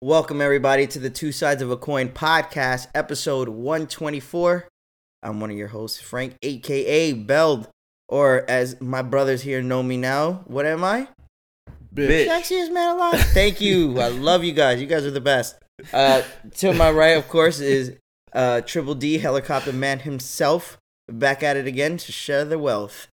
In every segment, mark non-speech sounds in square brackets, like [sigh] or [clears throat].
Welcome, everybody, to the Two Sides of a Coin podcast, episode 124. I'm one of your hosts, Frank, aka Beld, or as my brothers here know me now. What am I? Bitch. Sexiest man alive. Thank you. I [laughs] love you guys. You guys are the best. Uh, to my right, of course, is uh, Triple D, helicopter man himself, back at it again to share the wealth.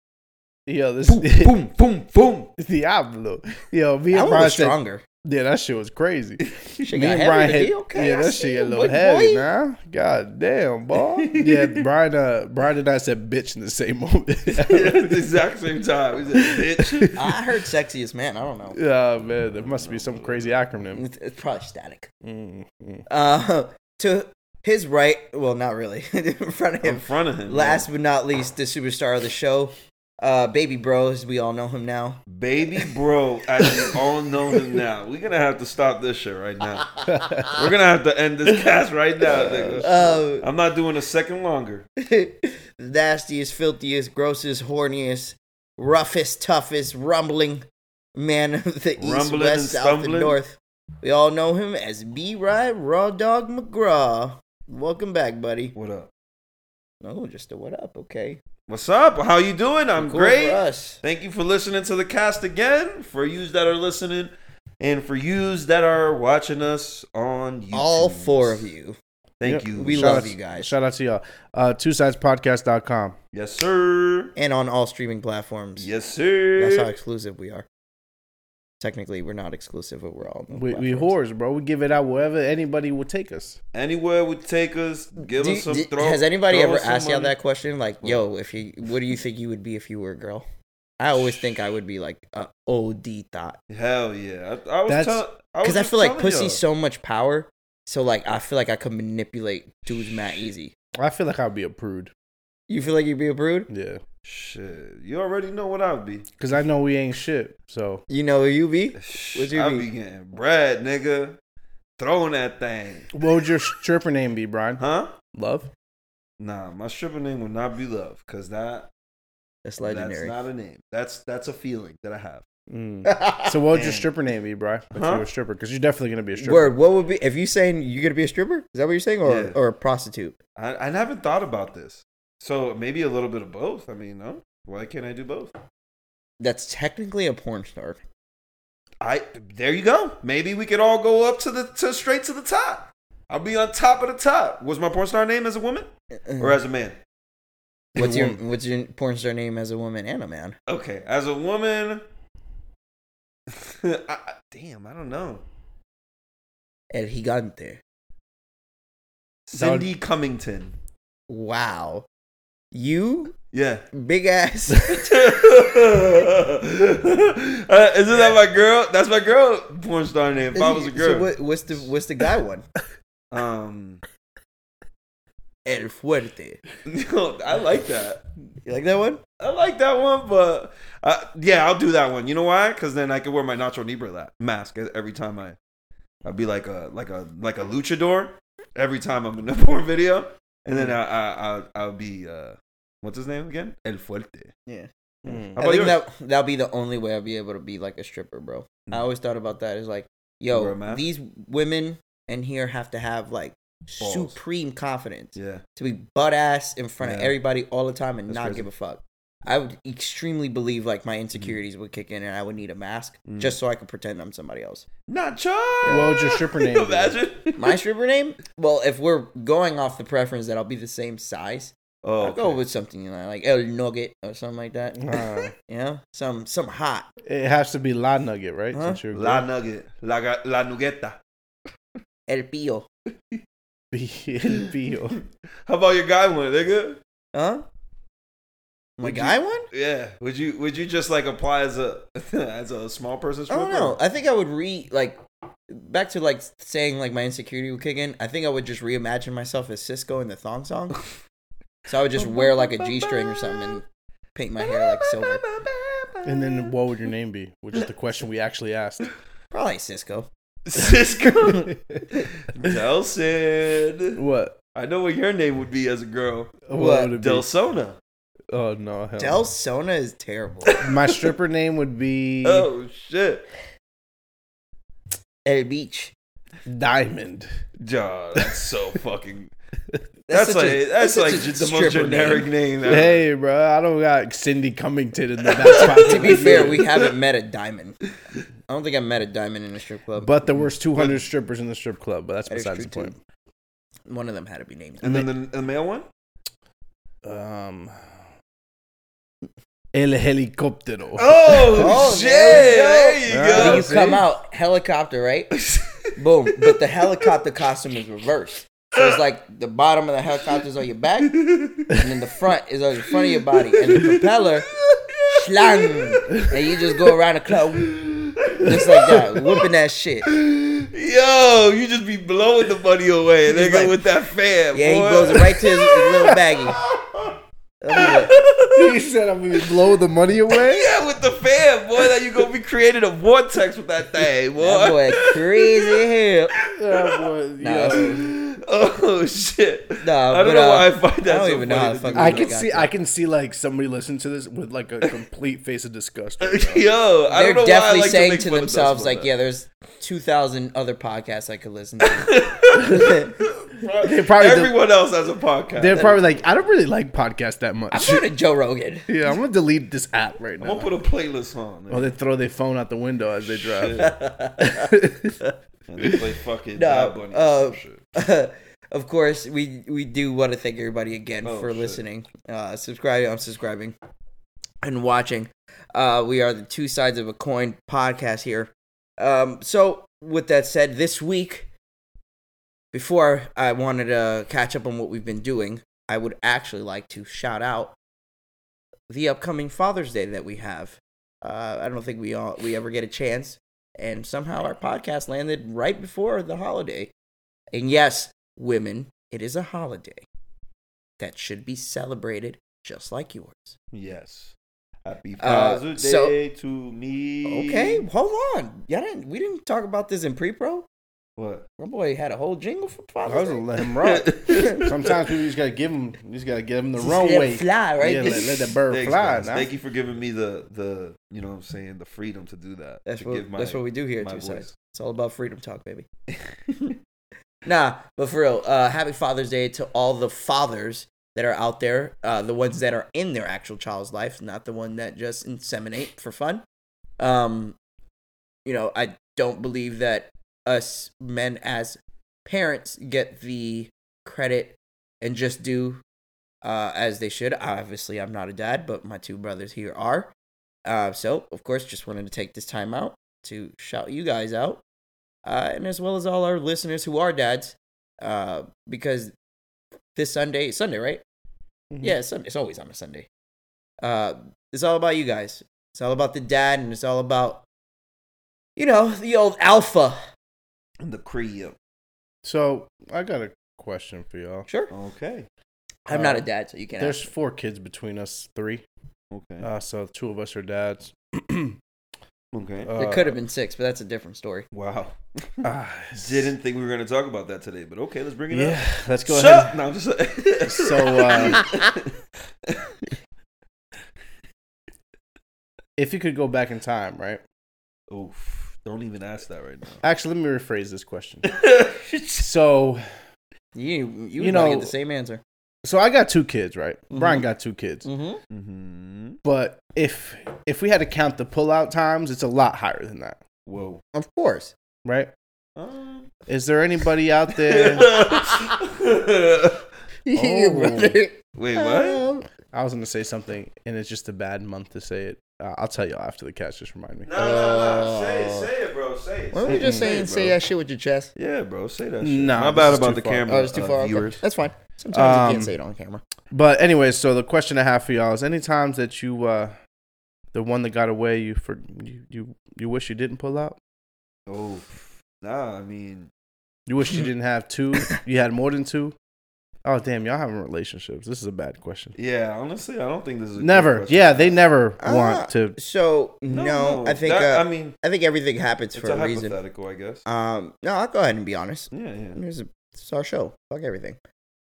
Yo, this Boom, boom, boom. [laughs] Diablo. Yo, me and Brian stronger. Yeah, that shit was crazy. [laughs] Shit me got and heavy Brian had, Okay, yeah, I that shit you, a little big heavy, boy. man. God damn, boy. yeah, [laughs] Brian, uh, Brian and I said bitch in the same moment. at [laughs] the exact same time. We said, bitch. I heard sexiest man. I don't know. yeah, man, there must be some crazy acronym. It's, it's probably static. Mm, mm. Uh, to his right, well, not really, in front of him. In front of him. Last but not least, the superstar of the show, uh, Baby Bro, as we all know him now. Baby bro, as you all know him now. We're gonna have to stop this shit right now. We're gonna have to end this cast right now. Uh, I'm not doing a second longer. [laughs] nastiest, filthiest, grossest, horniest, roughest, toughest, rumbling man of the east, Rumbling west, and south, and north. We all know him as B. Ride Raw Dog McGraw. Welcome back, buddy. What up? No, just a what up, okay? What's up? How you doing? I'm Cool great. Thank you for listening to the cast again. For yous that are listening, and for yous that are watching us on YouTube. All four of you. Thank Yep. you. We Shout love out- you guys. Shout out to y'all. Uh, two sidespodcast.com. Yes, sir. And on all streaming platforms. Yes, sir. That's how exclusive we are. Technically, we're not exclusive, but we're all. on We, we whores, bro. We give it out wherever anybody would take us. Anywhere would take us. Give Do us some. do- throw, has anybody throw ever asked y'all that question? Like, yo, if you, what do you think you would be if you were a girl? I always think I would be like a OD thought Hell yeah! I, I was That's- tell- I because I feel like telling pussy's y'all. so much power. So like, I feel like I could manipulate dudes mad easy. I feel like I'd be a prude. You feel like you'd be a prude? Yeah. Shit, you already know what I would be. Because I know we ain't shit. So, You know who you be? What'd you I be? be getting bread, nigga. Throwing that thing, what would your stripper name be, Brian? huh? Love? Nah, my stripper name would not be love, cause that That's that's legendary. not a name. That's that's a feeling that I have. Mm. [laughs] So, what would your stripper name be, Brian? If Huh? you were a stripper? Because you're definitely going to be a stripper. Word. What would be if you saying you're gonna be a stripper? Is that what you're saying, or Yeah. or a prostitute? I I haven't thought about this, so maybe a little bit of both. I mean, no, why can't I do both? That's technically a porn star. I there you go. Maybe we could all go up to the to straight to the top. I'll be on top of the top. Was my porn star name as a woman uh-uh. or as a man? What's your Woman. What's your porn star name as a woman and a man? Okay, as a woman. [laughs] I, I- damn, I don't know. El Gigante. Cindy Cummington. Wow. You Yeah. big ass. [laughs] uh, isn't that my girl? That's my girl porn star name. If I was a So girl. what, what's the What's the guy one? [laughs] um, El Fuerte. I like that. You like that one? I like that one, but uh, yeah, I'll do that one. You know why? Because then I can wear my Nacho Libre mask every time I, I'd be like a like a like a luchador every time I'm in a [laughs] porn video, and then I I I'll, I'll be uh, what's his name again? El Fuerte. Yeah. Mm. I think yours? that that'll be the only way I'll be able to be like a stripper, bro. I Mm. always thought about that. Is like, yo, these women in here have to have like Balls. supreme confidence Yeah, to be butt ass in front of everybody all the time and That's not crazy. give a fuck. I would extremely believe like my insecurities would kick in and I would need a mask Mm. just so I could pretend I'm somebody else. Nacho. What would your stripper name? Imagine. My stripper name? Well, if we're going off the preference that I'll be the same size, Oh, I'll go with something you know, like El Nugget or something like that. Uh, [laughs] You know, some some hot. it has to be La Nugget, right? Huh? Since you're a La girl. Nugget, La, la Nuggeta. [laughs] El Pio. [laughs] El Pio. How about your guy one, nigga? Huh? My Would you- guy one? Yeah. Would you would you just like apply as a as a small person I don't know. I think I would re like back to like saying like my insecurity would kick in. I think I would just reimagine myself as Sisqó in the thong song. So I would just wear like a G string or something and paint my hair like silver. And then what would your name be? Which is the question we actually asked. Probably Cisco. Cisco [laughs] Delson. what? I know what your name would be as a girl. What, What? would it be? Delsona. Oh no, hell. Del Sona is terrible. My stripper name would be [laughs] Oh shit. El Beach. Diamond. Duh, that's so [laughs] fucking. [laughs] That's That's, like a- that's that's like such a the most stripper generic name. ever. Hey, bro, I don't got Cindy Cummington in the [laughs] back spot. to be fair, we haven't met a diamond. I don't think I met a diamond in a strip club. But there was 200 strippers in the strip club, but that's That is besides the true, point. one of them had to be named. And then the, the male one. Um, El Helicóptero. Oh, [laughs] Oh, shit! there There you go. go. When you come out helicopter, right? Boom. But the helicopter costume is reversed. So it's like the bottom of the helicopter is on your back, and then the front is on the front of your body, and the propeller, schlang, and you just go around the club just like that, whooping that shit. Yo, you just be blowing the money away, and they go like- with that fan. Yeah, he boy. blows it right to his, his little baggie. [laughs] That'll he [laughs] said I'm gonna blow the money away. [laughs] Yeah, with the fan, boy. That you gonna be creating a vortex with that thing, boy. That boy [laughs] crazy hell. Yeah, boy, Nah, yo. Oh shit! Nah, I don't but, know uh, why I find that I don't so even know how funny the to fuck do. I can see, there. I can see like somebody listen to this with like a complete face of disgust. right now. Yo, I They're don't know definitely why I like saying make to fun themselves, Dust like, about yeah, there's 2,000 other podcasts I could listen to. That. They probably- Everyone else has a podcast. They're probably like, I don't really like podcasts that much. I'm much. going to Joe Rogan. [laughs] yeah, I'm gonna delete this app right now. I'm gonna put a playlist on. Or they throw their phone out the window as they drive. [laughs] and they play fucking No, Bad Bunny or uh, some shit. [laughs] of course, we we do want to thank everybody again Oh, for shit. listening, uh, subscribing, I'm subscribing, and watching. Uh, we are the two sides of a coin podcast here. Um, so with that said, this week, before I wanted to catch up on what we've been doing, I would actually like to shout out the upcoming Father's Day that we have. Uh, I don't think we all we ever get a chance, and somehow our podcast landed right before the holiday. And yes, women, it is a holiday that should be celebrated just like yours. Yes. Happy Uh, Father's so- Day to me. Okay, hold on. Yeah, didn't, we didn't talk about this in pre-pro. What? My boy had a whole jingle for I was Father's gonna let him rock. [laughs] Sometimes people just gotta give him, you just gotta give him the Just wrong let it way. fly, right? Yeah, let, let that bird Thanks, fly. guys. now. Thank you for giving me the the you know what I'm saying the freedom to do that. That's to what give my- that's what we do here at my Two voice. Sides. It's all about freedom talk, baby. [laughs] Nah, but for real, uh, happy Father's Day to all the fathers that are out there, uh, the ones that are in their actual child's life, not the one that just inseminate for fun. Um, you know, I don't believe that us men as parents get the credit and just do uh, as they should. Obviously, I'm not a dad, but my two brothers here are. Uh, so, of course, just wanted to take this time out to shout you guys out, uh, and as well as all our listeners who are dads, uh, because this Sunday, Sunday, right? Mhm. Yeah, it's, Sunday. it's always on a Sunday. Uh, it's all about you guys. It's all about the dad, and it's all about, you know, the old alpha. And the crib. So I got a question for y'all. Sure. Okay. I'm not Uh, a dad, so you can't. There's ask. four kids between us three. Okay. Uh, so two of us are dads. [clears throat] okay. Uh, There could have been six, but that's a different story. wow. ah, [laughs] Didn't think we were gonna talk about that today, but okay, let's bring it Yeah, up. let's go Shut- ahead. No, I'm just So, [laughs] uh, [laughs] If you could go back in time, right? Oof. Don't even ask that right now. Actually, let me rephrase this question. [laughs] So, You you, You know- get the same answer. so I got two kids, right? Mhm. Brian got two kids. Mm-hmm. mm-hmm. But if if we had to count the pullout times, it's a lot higher than that, Whoa. Of course. right? Um, Is there anybody out [laughs] there? [laughs] Your brother. Wait, what? I was gonna say something, and it's just a bad month to say it. Uh, I'll tell y'all after the catch. Just remind me. No, no, no. Say it, say it, bro. Say it. Why don't you just it, say it, say that shit with your chest? Yeah, bro. Say that shit. Nah, My bad is about too the far. camera. Oh, it's too uh, far. Okay. Viewers. That's fine. Sometimes you Um, can't say it on camera. But anyway, so the question I have for y'all is: any times that you, uh the one that got away, you for you you, you wish you didn't pull out? Oh, nah. I mean, You wish you didn't have two? [laughs] You had more than two? Oh damn, y'all having relationships. This is a bad question. yeah. Honestly, I don't think this is a Never. question. Yeah, they never Ah. want to. So no, I think That- uh, I mean, I think everything happens it's for a a reason. hypothetical, I guess. Um, no, I'll go ahead and be honest. Yeah, yeah. Here's a, it's our show. Fuck everything.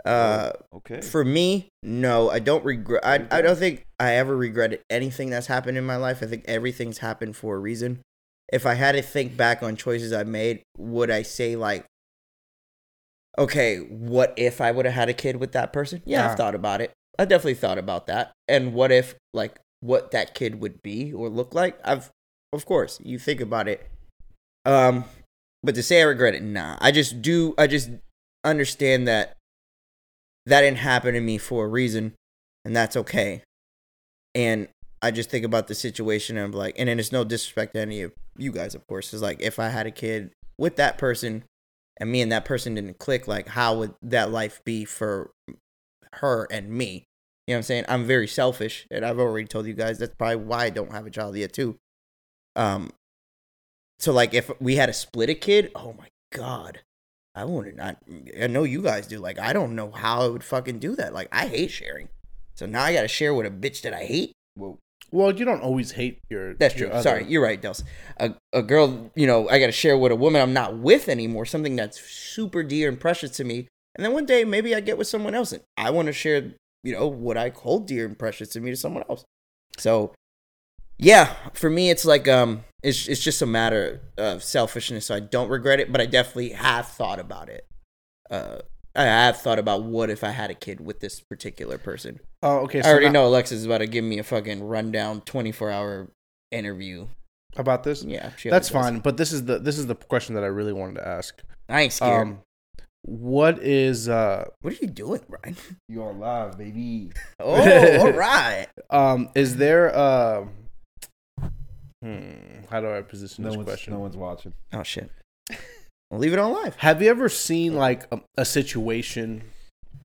Uh, okay. for me, no, I don't regret. I, I don't think I ever regretted anything that's happened in my life. I think everything's happened for a reason. if I had to think back on choices I made, would I say like, okay, what if I would have had a kid with that person? Yeah, Ah. I've thought about it. I definitely thought about that. And what if like what that kid would be or look like? I've, of course, you think about it. Um, but to say I regret it, nah. I just do. I just understand that that didn't happen to me for a reason, and that's okay. And I just think about the situation and I'm like, and then it's no disrespect to any of you guys, of course. It's like if I had a kid with that person and me and that person didn't click, like how would that life be for her and me? You know what I'm saying? I'm very selfish, and I've already told you guys that's probably why I don't have a child yet too. Um, so like if we had to split a kid, oh my god, I wouldn't. I, I know you guys do. Like I don't know how I would fucking do that. Like I hate sharing, so now I got to share with a bitch that I hate. Whoa. Well, you don't always hate your. That's your true. other- Sorry, you're right, Dels. A, a girl, you know, I got to share with a woman I'm not with anymore, something that's super dear and precious to me. And then one day, maybe I get with someone else and I want to share, you know, what I hold dear and precious to me to someone else. So, yeah, for me, it's like, um, it's, it's just a matter of selfishness. So I don't regret it, but I definitely have thought about it. Uh, I have thought about what if I had a kid with this particular person. Oh, okay. I already now- know Alexis is about to give me a fucking rundown 24 hour interview. about this. Yeah, she That's fine, but this is the this is the question that I really wanted to ask. I ain't scared. Um, what is uh what are you doing, Brian? You are live, baby. [laughs] Oh, [laughs] all right. um is there uh hmm, how do I position No this question? no one's watching. Oh shit. We'll leave it on live. Have you ever seen like a, a situation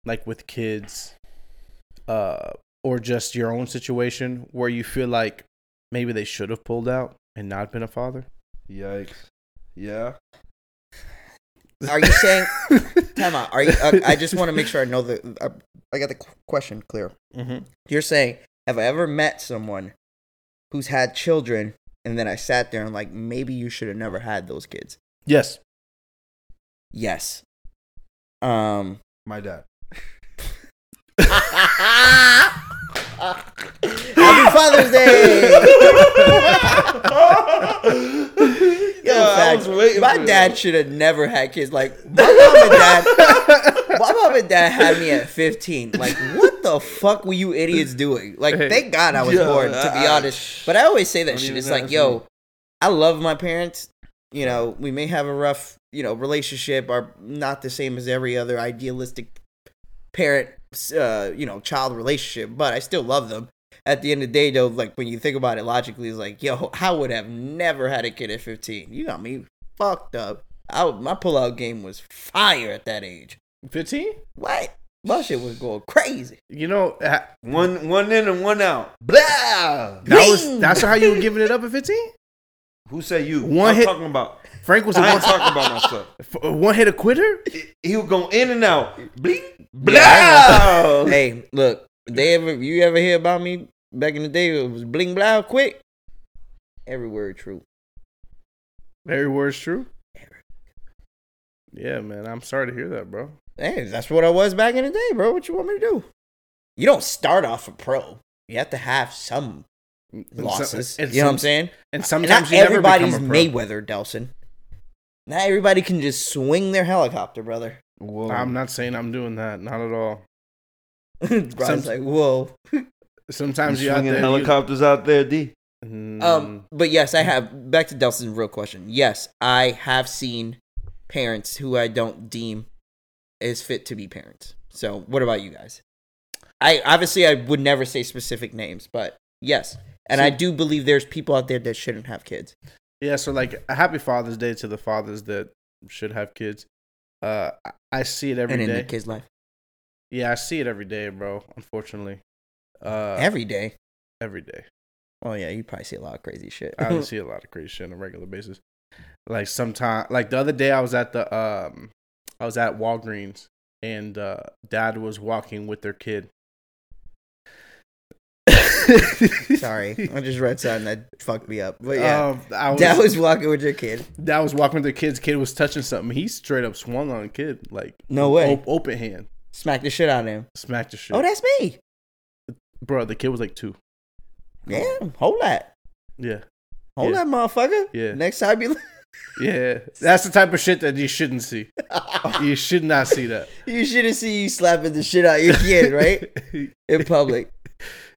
like with kids uh or just your own situation where you feel like maybe they should have pulled out and not been a father? Yikes. Yeah. Are you saying? [laughs] Time out. Are you? Uh, I just want to make sure I know the. Uh, I got the question clear. mm-hmm. You're saying, have I ever met someone who's had children, and then I sat there and like, maybe you should have never had those kids? Yes. Yes. Um. My dad. [laughs] Happy Father's Day. [laughs] Yo, facts. my dad should have never had kids. Like my mom and dad, my mom and dad had me at 15. Like, what the fuck were you idiots doing? Like, thank God I was Yeah, born, to be I- honest. But I always say that shit. It's like, yo, me. I love my parents. You know, we may have a rough, you know, relationship, are not the same as every other idealistic parent, uh, you know, child relationship, but I still love them. At the end of the day, though, like when you think about it logically, it's like, yo, I would have never had a kid at 15. You got me fucked up. I, my pullout game was fire at that age. 15? What? My shit was going crazy. You know, One one in and one out. Blah. that was that's how you were giving it up at 15? Who say you? One I'm hit- talking about. Frank was a I one, ain't talking about myself. Uh, one hit a quitter? He was going in and out. Bling. Yeah, [laughs] hey, look, they ever you ever hear about me back in the day? It was bling blow quick. Every word true. Every word's true. Yeah, man. I'm sorry to hear that, bro. Hey, that's what I was back in the day, bro. What you want me to do? You don't start off a pro. You have to have some losses. and you know what I'm saying? And And sometimes not you never everybody's a pro. Mayweather, Delson. Not everybody can just swing their helicopter, brother. Whoa. I'm not saying I'm doing that. Not at all. [laughs] Brian's Some- like, whoa. Sometimes You you out swinging there. helicopters out there, D. Mm, Um, but yes, I have. Back to Delson's real question. Yes, I have seen parents who I don't deem is fit to be parents. So, what about you guys? I obviously I would never say specific names, but yes, and I do believe there's people out there that shouldn't have kids. yeah. So like, a happy Father's Day to the fathers that should have kids. Uh, I- I see it every and in day. the kid's life Yeah, I see it every day, bro. Unfortunately, uh, every day. every day. Oh yeah, you probably see a lot of crazy shit. I [laughs] see a lot of crazy shit on a regular basis. Like sometime, like the other day, I was at the um, I was at Walgreens, and uh, Dad was walking with their kid. [laughs] Sorry, I just read something that fucked me up. But yeah, um, was, Dad was walking with your kid. Dad was walking with the kid's kid was touching something. He straight up swung on the kid like No way. op- open hand, smacked the shit out of him. smacked the shit. Oh, that's me. bro. The kid was like two. Yeah, hold that. Yeah, Hold Yeah. that motherfucker. Yeah. Next time you Yeah, that's the type of shit that you shouldn't see. [laughs] you should not see that. you shouldn't see you slapping the shit out of your kid, right? [laughs] In public.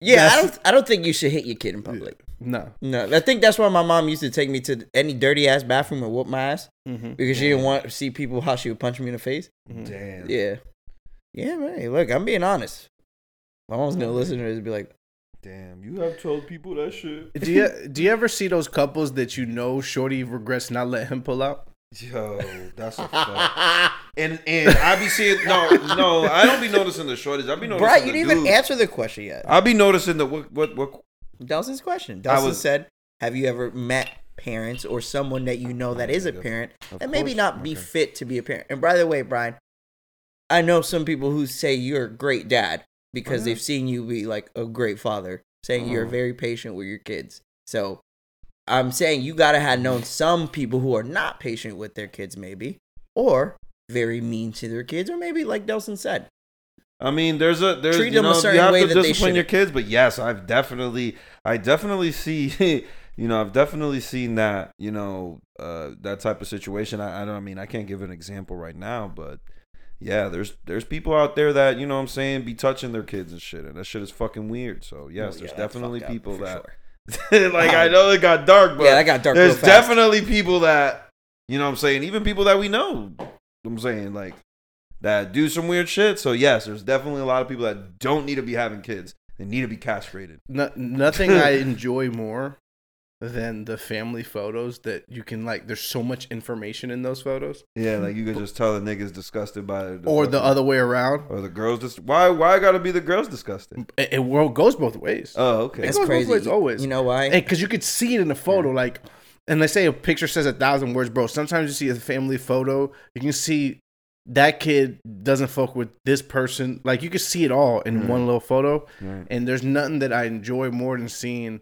Yeah, I don't I don't think you should hit your kid in public. no. No. I think that's why my mom used to take me to any dirty ass bathroom and whoop my ass. Mm-hmm. Because she didn't want to see people how she would punch me in the face. Damn. Yeah. Yeah, man. Look, I'm being honest. My mom's gonna listen to this and be like, Damn. You have told people that shit. Do you do you ever see those couples that you know Shorty regrets not letting him pull out? Yo, that's a fact. And and I be seeing no no I don't be noticing the shortage. I be noticing. Brian, you didn't even answer the question yet. I be noticing the what what what. Delson's question. I Delson was- said, "Have you ever met parents or someone that you know that is a parent and maybe not be Okay. fit to be a parent?" And by the way, Brian, I know some people who say you're a great dad because Oh, yeah. they've seen you be like a great father, saying you're Oh. very patient with your kids. So I'm saying you gotta have known some people who are not patient with their kids, maybe, or very mean to their kids, or maybe like Delson said, I mean, there's a there's Treat you know, you have way to discipline your kids, but yes, I've definitely I definitely see [laughs] you know I've definitely seen that you know uh, that type of situation. I, I don't I mean I can't give an example right now, but yeah, there's there's people out there that you know what I'm saying be touching their kids and shit, and that shit is fucking weird. So yes, Oh, yeah, there's definitely people that sure. [laughs] like I know it got dark, but yeah, that got dark. there's definitely people that you know what I'm saying, even people that we know. I'm saying like that do some weird shit. So yes, there's definitely a lot of people that don't need to be having kids. They need to be castrated. No, nothing I [laughs] enjoy more than the family photos that you can like. There's so much information in those photos, Yeah, like you can just tell the niggas disgusted by it. or the other way around. or the girls just why why gotta be the girls disgusted? It, it well goes both ways. Oh, okay. That's goes both crazy. ways always. You know why? because you could see it in the photo, like, and they say a picture says a thousand words, bro. Sometimes you see a family photo, you can see that kid doesn't fuck with this person. Like you can see it all in Mhm. one little photo, Right. and there's nothing that I enjoy more than seeing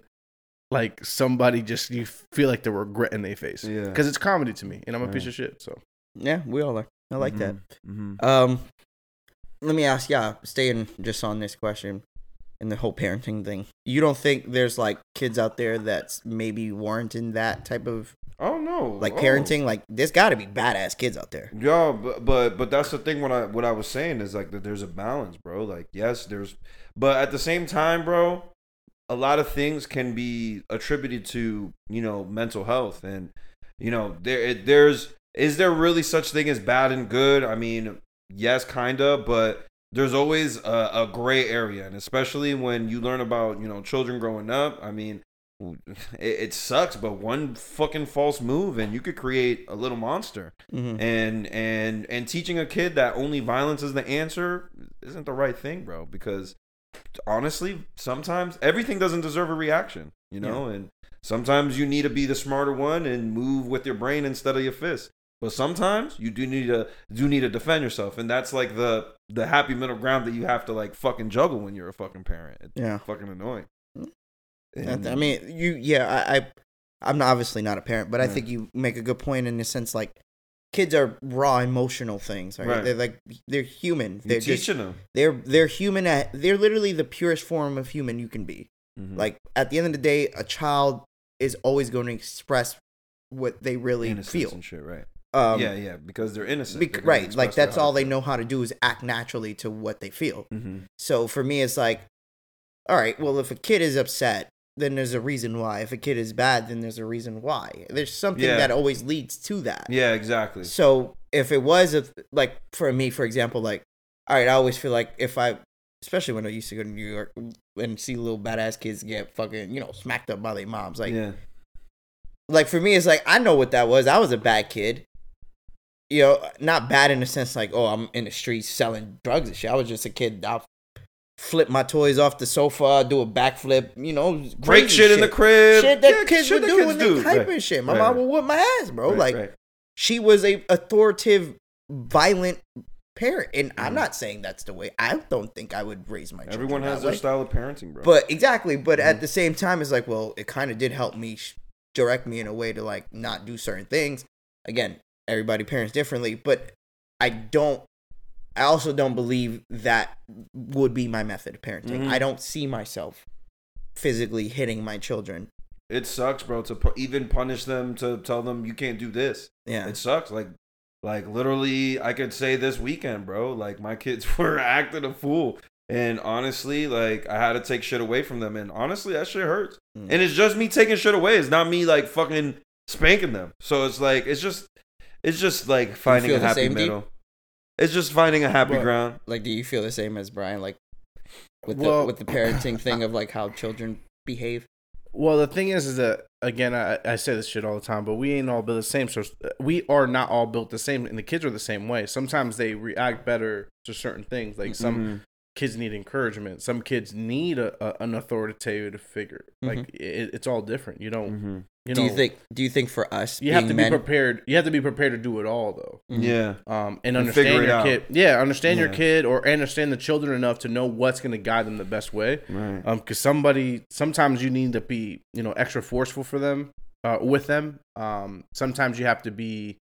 like somebody just you feel like the regret in their face. Yeah. because it's comedy to me, and I'm a piece of shit. So Yeah, we all are. I like that. Mm-hmm. Um, let me ask y'all, staying just on this question and the whole parenting thing. You don't think there's like kids out there that's maybe warranting that type of Oh no, like Oh. parenting? Like, there's got to be badass kids out there. Yeah, but, but but that's the thing. What I what I was saying is like that. There's a balance, bro. Like yes, there's, but at the same time, bro, a lot of things can be attributed to you know mental health, and you know there it, there's is there really such thing as bad and good? I mean, yes, kinda, but there's always a, a gray area, and especially when you learn about you know children growing up. I mean. [laughs] It, it sucks, but one fucking false move and you could create a little monster Mm-hmm. and and and teaching a kid that only violence is the answer isn't the right thing bro because honestly sometimes everything doesn't deserve a reaction you know? And sometimes you need to be the smarter one and move with your brain instead of your fist. But sometimes you do need to do need to defend yourself. And that's like the the happy middle ground that you have to like fucking juggle when you're a fucking parent. It's Yeah. fucking annoying. I I mean, you, yeah, I, I, I'm not, obviously not a parent, but I think you make a good point in the sense like kids are raw emotional things, right? Right. They're like they're human. you're They're just teaching them they're they're human. At they're literally the purest form of human you can be. Mhm. Like at the end of the day, a child is always going to express what they really Innocence feel. and shit right Um, yeah yeah because they're innocent bec- They're right. Like that's all they know how to do is act naturally to what they feel. Mhm. So for me, it's like, all right, well, if a kid is upset, then there's a reason why. If a kid is bad, then there's a reason why. There's something Yeah. that always leads to that. Yeah, exactly. So if it was a, like for me, for example, like all right, I always feel like if I, especially when I used to go to New York and see little badass kids get fucking you know smacked up by their moms, like yeah, like for me, it's like I know what that was. I was a bad kid. You know, not bad in the sense like, oh, I'm in the streets selling drugs and shit. I was just a kid. Flip my toys off the sofa, do a backflip, you know, break crazy shit, in the crib. Shit that Yeah, kids shit would do when they do. hype Right. and shit. My Right, mom would whip my ass, bro. Right, like she was a authoritative, violent parent, and I'm Mhm. not saying that's the way. I don't think I would raise my. children everyone has their way. style of parenting, bro. But exactly, but Mhm. at the same time, it's like, well, it kind of did help me sh- direct me in a way to like not do certain things. Again, everybody parents differently, but I don't. I also don't believe that would be my method of parenting. Mhm. I don't see myself physically hitting my children it sucks, bro. To pu- even punish them to tell them you can't do this. Yeah. It sucks. Like, like literally, I could say this weekend, bro. Like my kids [laughs] were acting a fool, and honestly, like I had to take shit away from them, and honestly, that shit hurts. Mm. And it's just me taking shit away. It's not me like fucking spanking them. So it's like it's just, it's just like finding a happy middle. Deep? Middle. It's just finding a happy But- ground. Like, do you feel the same as Brian? Like, with Well- the with the parenting [laughs] thing of like how children behave. Well, the thing is, is that again, I, I say this shit all the time, but we ain't all built the same. So we are not all built the same, and the kids are the same way. Sometimes they react better to certain things. Like some Mhm. Kids need encouragement. Some kids need a, a an authoritative figure. Like it, it's all different. You don't. Mhm. You know. do you think? Do you think for us, you have to being be men, prepared? You have to be prepared to do it all, though. Mhm. Yeah. Um, and And understand figure your out. kid. Yeah, understand your kid, or understand the children enough to know what's going to guide them the best way. Right. um because somebody sometimes you need to be you know extra forceful for them uh with them um sometimes you have to be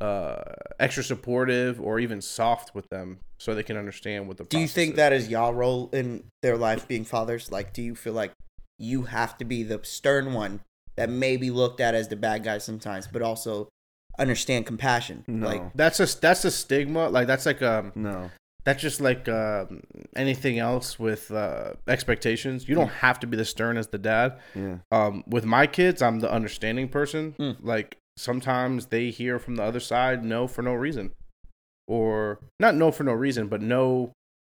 uh extra supportive or even soft with them so they can understand what the Do you think is. that is y'all role in their life being fathers? Like, do you feel like you have to be the stern one that may be looked at as the bad guy sometimes, but also understand compassion? No. Like, that's a that's a stigma like that's like um no. that's just like um anything else with uh expectations you don't have to be the stern as the dad Yeah. um with my kids i'm the understanding person Mm. like sometimes they hear from the other side no for no reason or not no for no reason but no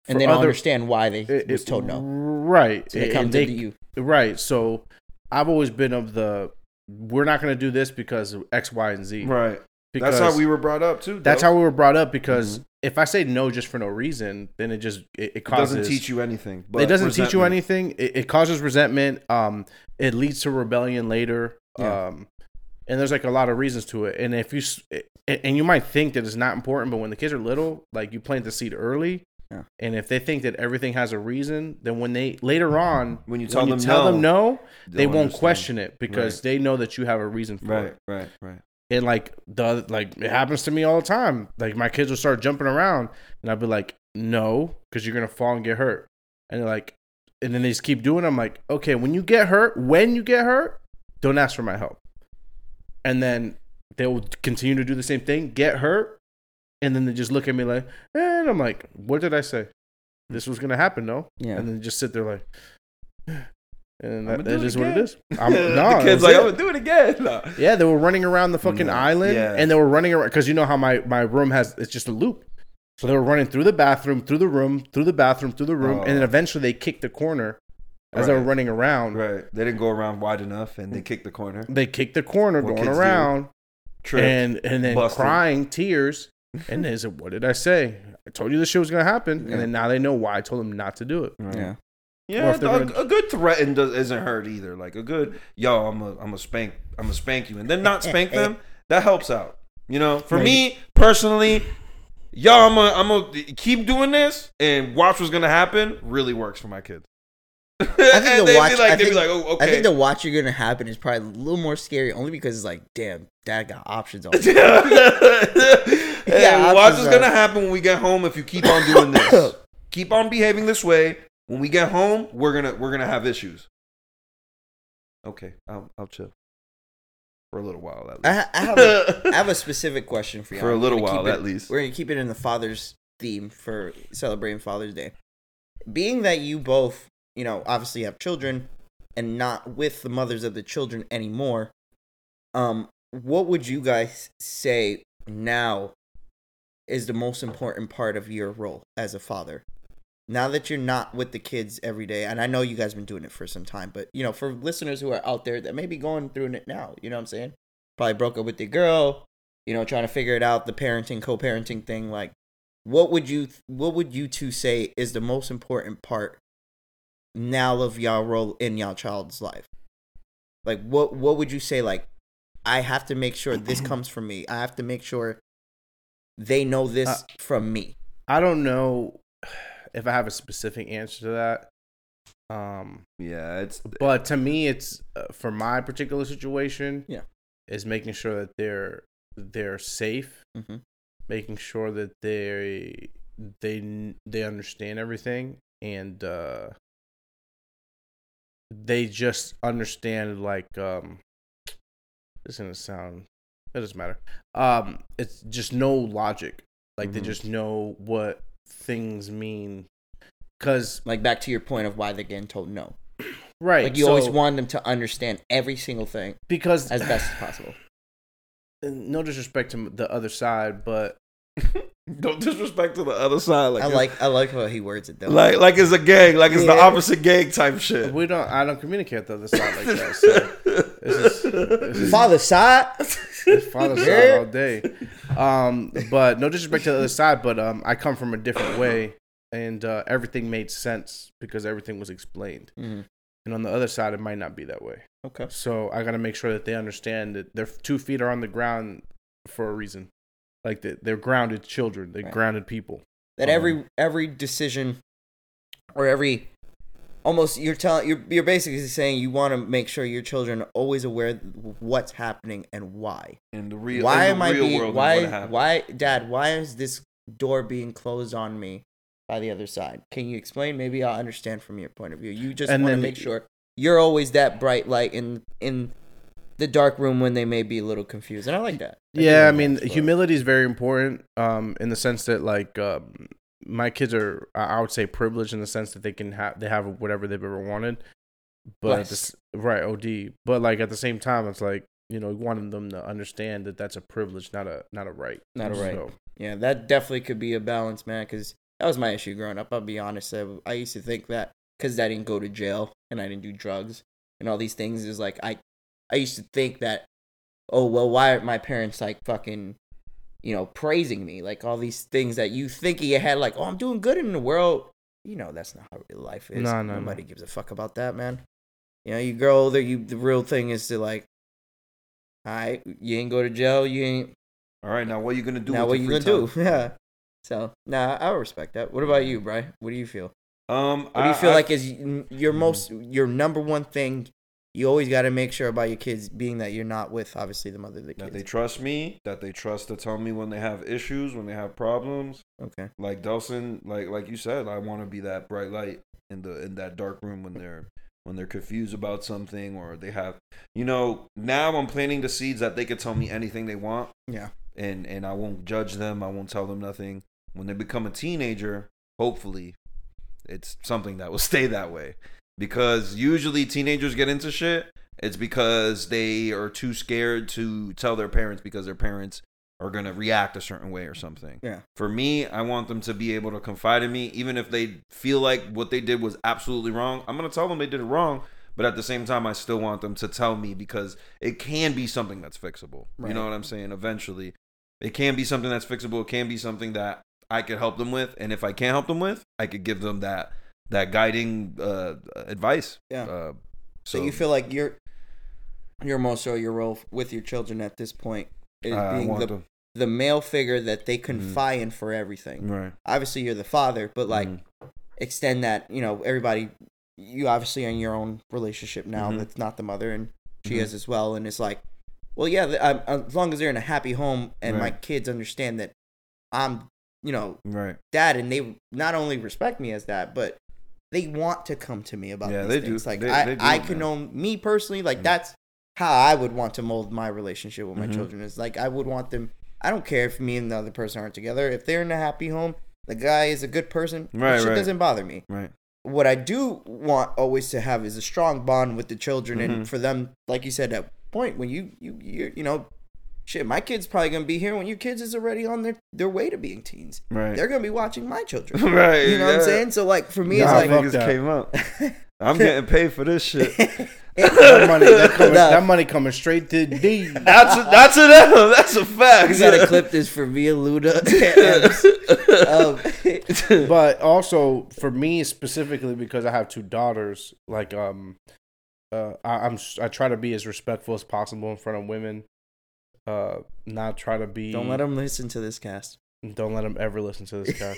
and they don't other- understand why they it- was told no. right So they and come they- to you. right so i've always been of the we're not going to do this because of x y and z Right. because That's how we were brought up too. that's how we were brought up because Mhm. if i say no just for no reason then it just it, it it causes doesn't teach you anything. it doesn't teach you anything. It, it causes resentment. Um, it leads to rebellion later. Yeah. Um, and there's like a lot of reasons to it. And if you and you might think that it's not important, but when the kids are little, like you plant the seed early. Yeah. And if they think that everything has a reason, then when they later on, When you tell them tell no, them no, they won't understand. question it because Right. they know that you have a reason for Right. it. Right. Right. And like the like it happens to me all the time. Like my kids will start jumping around, and I'll be like, "No, because you're gonna fall and get hurt." And they're like, and then they just keep doing. it. I'm like, "Okay, when you get hurt, when you get hurt, don't ask for my help." And then they will continue to do the same thing, get hurt, and then they just look at me like, eh, and I'm like, "What did I say? This was gonna happen, no?" Yeah. And then just sit there like, [sighs] and I'ma that, do that it is what it [laughs] I'm, no, the kid's like, it. I'm gonna do it again. [laughs] No. Yeah, they were running around the fucking No, island, yeah. and they were running around because you know how my my room has it's just a loop. So they were running through the bathroom, through the room, through the bathroom, through the room, and then Oh. eventually they kicked the corner as they were running around. Right. They didn't go around wide enough, and they mm. kicked the corner. They kicked the corner, What going around, Tripped. and and then busted. crying tears. [laughs] And they said, "What did I say? I told you this shit was gonna happen." Yeah. And then now they know why I told them not to do it. Right. Yeah. Yeah, a, gonna- a good threaten does, isn't hurt either. Like a good, yo, I'm a, I'm a spank, I'm a spank you, and then not spank [laughs] them. That helps out. You know, for Right. me personally, yo, I'm a, I'm a keep doing this and watch what's gonna happen. Really works for my kids. I think the watch- like, I think- like, oh, okay. I think the watch you're gonna happen is probably a little more scary, only because it's like, damn, dad got options on. [laughs] yeah, [laughs] Yeah, watch are- gonna happen when we get home if you keep on doing this. [coughs] keep on behaving this way. When we get home, we're gonna we're gonna have issues. Okay, I'll I'll chill for a little while at I, least. ha- I have a, I have a specific question for [laughs] you. For a little while, it- at least. We're gonna keep it in the father's theme for celebrating Father's Day. Being that you both, you know, obviously have children and not with the mothers of the children anymore, um, what would you guys say now is the most important part of your role as a father? Now that you're not with the kids every day, and I know you guys been doing it for some time, but you know, for listeners who are out there that may be going through it now, you know what I'm saying? Probably broke up with your girl, you know, trying to figure it out, the parenting, co-parenting thing. Like, what would you, what would you two say is the most important part now of y'all role in y'all child's life? Like, what, what would you say? Like, I have to make sure this [clears throat] comes from me. I have to make sure they know this Uh, from me. I don't know [sighs] if I have a specific answer to that. Um, yeah, it's but to me, it's uh, for my particular situation. Yeah. is making sure that they're they're safe, Mm-hmm. making sure that they they they understand everything, and uh, they just understand like um this gonna sound it doesn't matter. Um it's just no logic. Like they Mhm. just know what things mean. Cause Like back to your point of why they're getting told no. [clears throat] right, Like you always want them to understand every single thing because as best as possible. [clears throat] no disrespect to the other side, but [laughs] [laughs] Don't disrespect to the other side. Like I like I like how he words it though. like like it's a gang, like it's the opposite gang type shit. we don't. I don't communicate with the other side like that. So this is, this is father side. it's father side all day. Um, but no disrespect to the other side, but um, I come from a different way, and uh, everything made sense because everything was explained. Mhm. And on the other side, it might not be that way. Okay. So I got to make sure that they understand that their two feet are on the ground for a reason. Like that, they're grounded children. They're Right. grounded people. That Um, every every decision or every almost you're telling you're you're basically saying you want to make sure your children are always aware what's happening and why. In the real, why am I being why why dad why is this door being closed on me by the other side? Can you explain? Maybe I'll understand from your point of view. You just want to make sure you're always that bright light in in the dark room when they may be a little confused, and I like that. do Yeah, I mean, well. humility is very important. Um, in the sense that like um, my kids are, I I would say, privileged in the sense that they can have they have whatever they've ever wanted. But right, od. But like at the same time, it's like you know, wanting them to understand that that's a privilege, not a not a right. Not a right. So, Yeah, that definitely could be a balance, man. Because that was my issue growing up. I'll be honest. I, I used to think that because I didn't go to jail and I didn't do drugs and all these things is like I, I used to think that, oh well, why aren't my parents like fucking, you know, praising me like all these things that you think in your head like, oh, I'm doing good in the world. You know, that's not how real life is. No, no, Nobody gives a fuck about that, man. You know, you grow older. You the real thing is to like, all right, you ain't go to jail. You ain't All right, now what are you gonna do? now with what your you gonna time? do? [laughs] Yeah. So nah, I respect that. What about you, Bry? What do you feel? Um, What do you I- feel I- like is your most your number one thing? You always got to make sure about your kids, being that you're not with obviously the mother of the that they trust me, that they trust to tell me when they have issues, when they have problems. okay. Like Delson, like like you said, I want to be that bright light in the in that dark room when they're when they're confused about something or they have, you know. Now I'm planting the seeds that they could tell me anything they want, Yeah. and and I won't judge them. I won't tell them nothing. When they become a teenager, hopefully, it's something that will [laughs] stay that way. Because usually teenagers get into shit. It's because they are too scared to tell their parents because their parents are gonna react a certain way or something. Yeah. For me, I want them to be able to confide in me, even if they feel like what they did was absolutely wrong. I'm gonna tell them they did it wrong, but at the same time, I still want them to tell me because it can be something that's fixable. You know what I'm saying? Eventually, it can be something that's fixable. It can be something that I could help them with, and if I can't help them with, I could give them that that guiding uh, advice. Yeah. Uh, So, you feel like you're your most or your role with your children at this point is I being the the male figure that they confide in for everything. right. Obviously, you're the father, but like Mhm. extend that. You know, everybody. You obviously are in your own relationship now. Mhm. That's not the mother, and she Mhm. is as well. And it's like, well, yeah. I'm, as long as they're in a happy home and my kids understand that I'm, you know, right. dad, and they not only respect me as that, but they want to come to me about Yeah, these they do. Like They- I, they do, I can man. know me personally. Like Mhm. that's how I would want to mold my relationship with my Mhm. children. Is like I would want them. I don't care if me and the other person aren't together. If they're in a happy home, the guy is a good person. Right, shit right. doesn't bother me. Right. What I do want always to have is a strong bond with the children, Mhm. and for them, like you said, that point when you you you you know. Shit, my kid's probably gonna be here when your kids is already on their, their way to being teens. Right. They're gonna be watching my children. [laughs] right. You know what I'm saying? So like for me, Nah, it's like niggas came up. [laughs] I'm getting paid for this shit. [laughs] that money, that, coming, Nah. that money coming straight to D. That's a, that's a them. That's a fact. We gotta clip this for me Via Luda. um, but also for me specifically because I have two daughters, like um, uh, I, I'm I try to be as respectful as possible in front of women. Uh, not try to be. don't let them listen to this cast. Don't let them ever listen to this guy.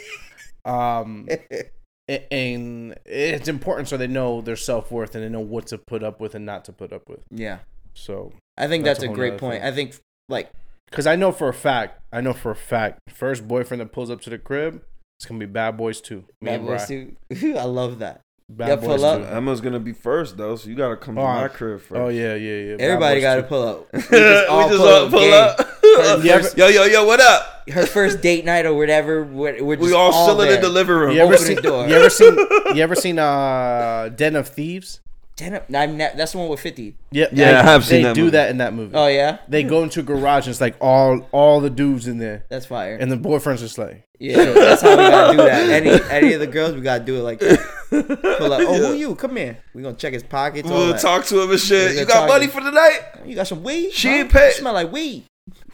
[laughs] um, [laughs] a- and it's important so they know their self worth and they know what to put up with and not to put up with. yeah, So, I think That's that's, a a, whole great nother point. thing. I think like because I know for a fact, I know for a fact, first boyfriend that pulls up to the crib, it's gonna be bad boys too. Me Bad and Boys too. [laughs] I love that. Bad Yeah, pull up. too. Emma's gonna be first though, so you gotta come to Oh, my crib first. Oh yeah, yeah, yeah. Bad Everybody got to too. pull up. [laughs] We we just all pull, gang. up. Her You first- yo, yo, yo, what up? Her first date night or whatever. We're, we're just We all, chilling there. in the living room. You ever Open seen? the door. You ever seen? [laughs] You ever seen uh, Den of Thieves? Ten up- I've ne- that's the one with fifty. Yeah, Yeah, they, I have seen They that do movie. that in that movie. Oh yeah, They go into a garage and it's like all all the dudes in there, that's fire. and the boyfriend's just like, yeah, that's how we gotta do that. Any [laughs] any of the girls, we gotta do it like that. [laughs] Pull up. [laughs] Oh, who you? Come here. We gonna check his pockets. We'll talk to him and shit. You got money for the night? You got some weed? She ain't paid. Smell like weed.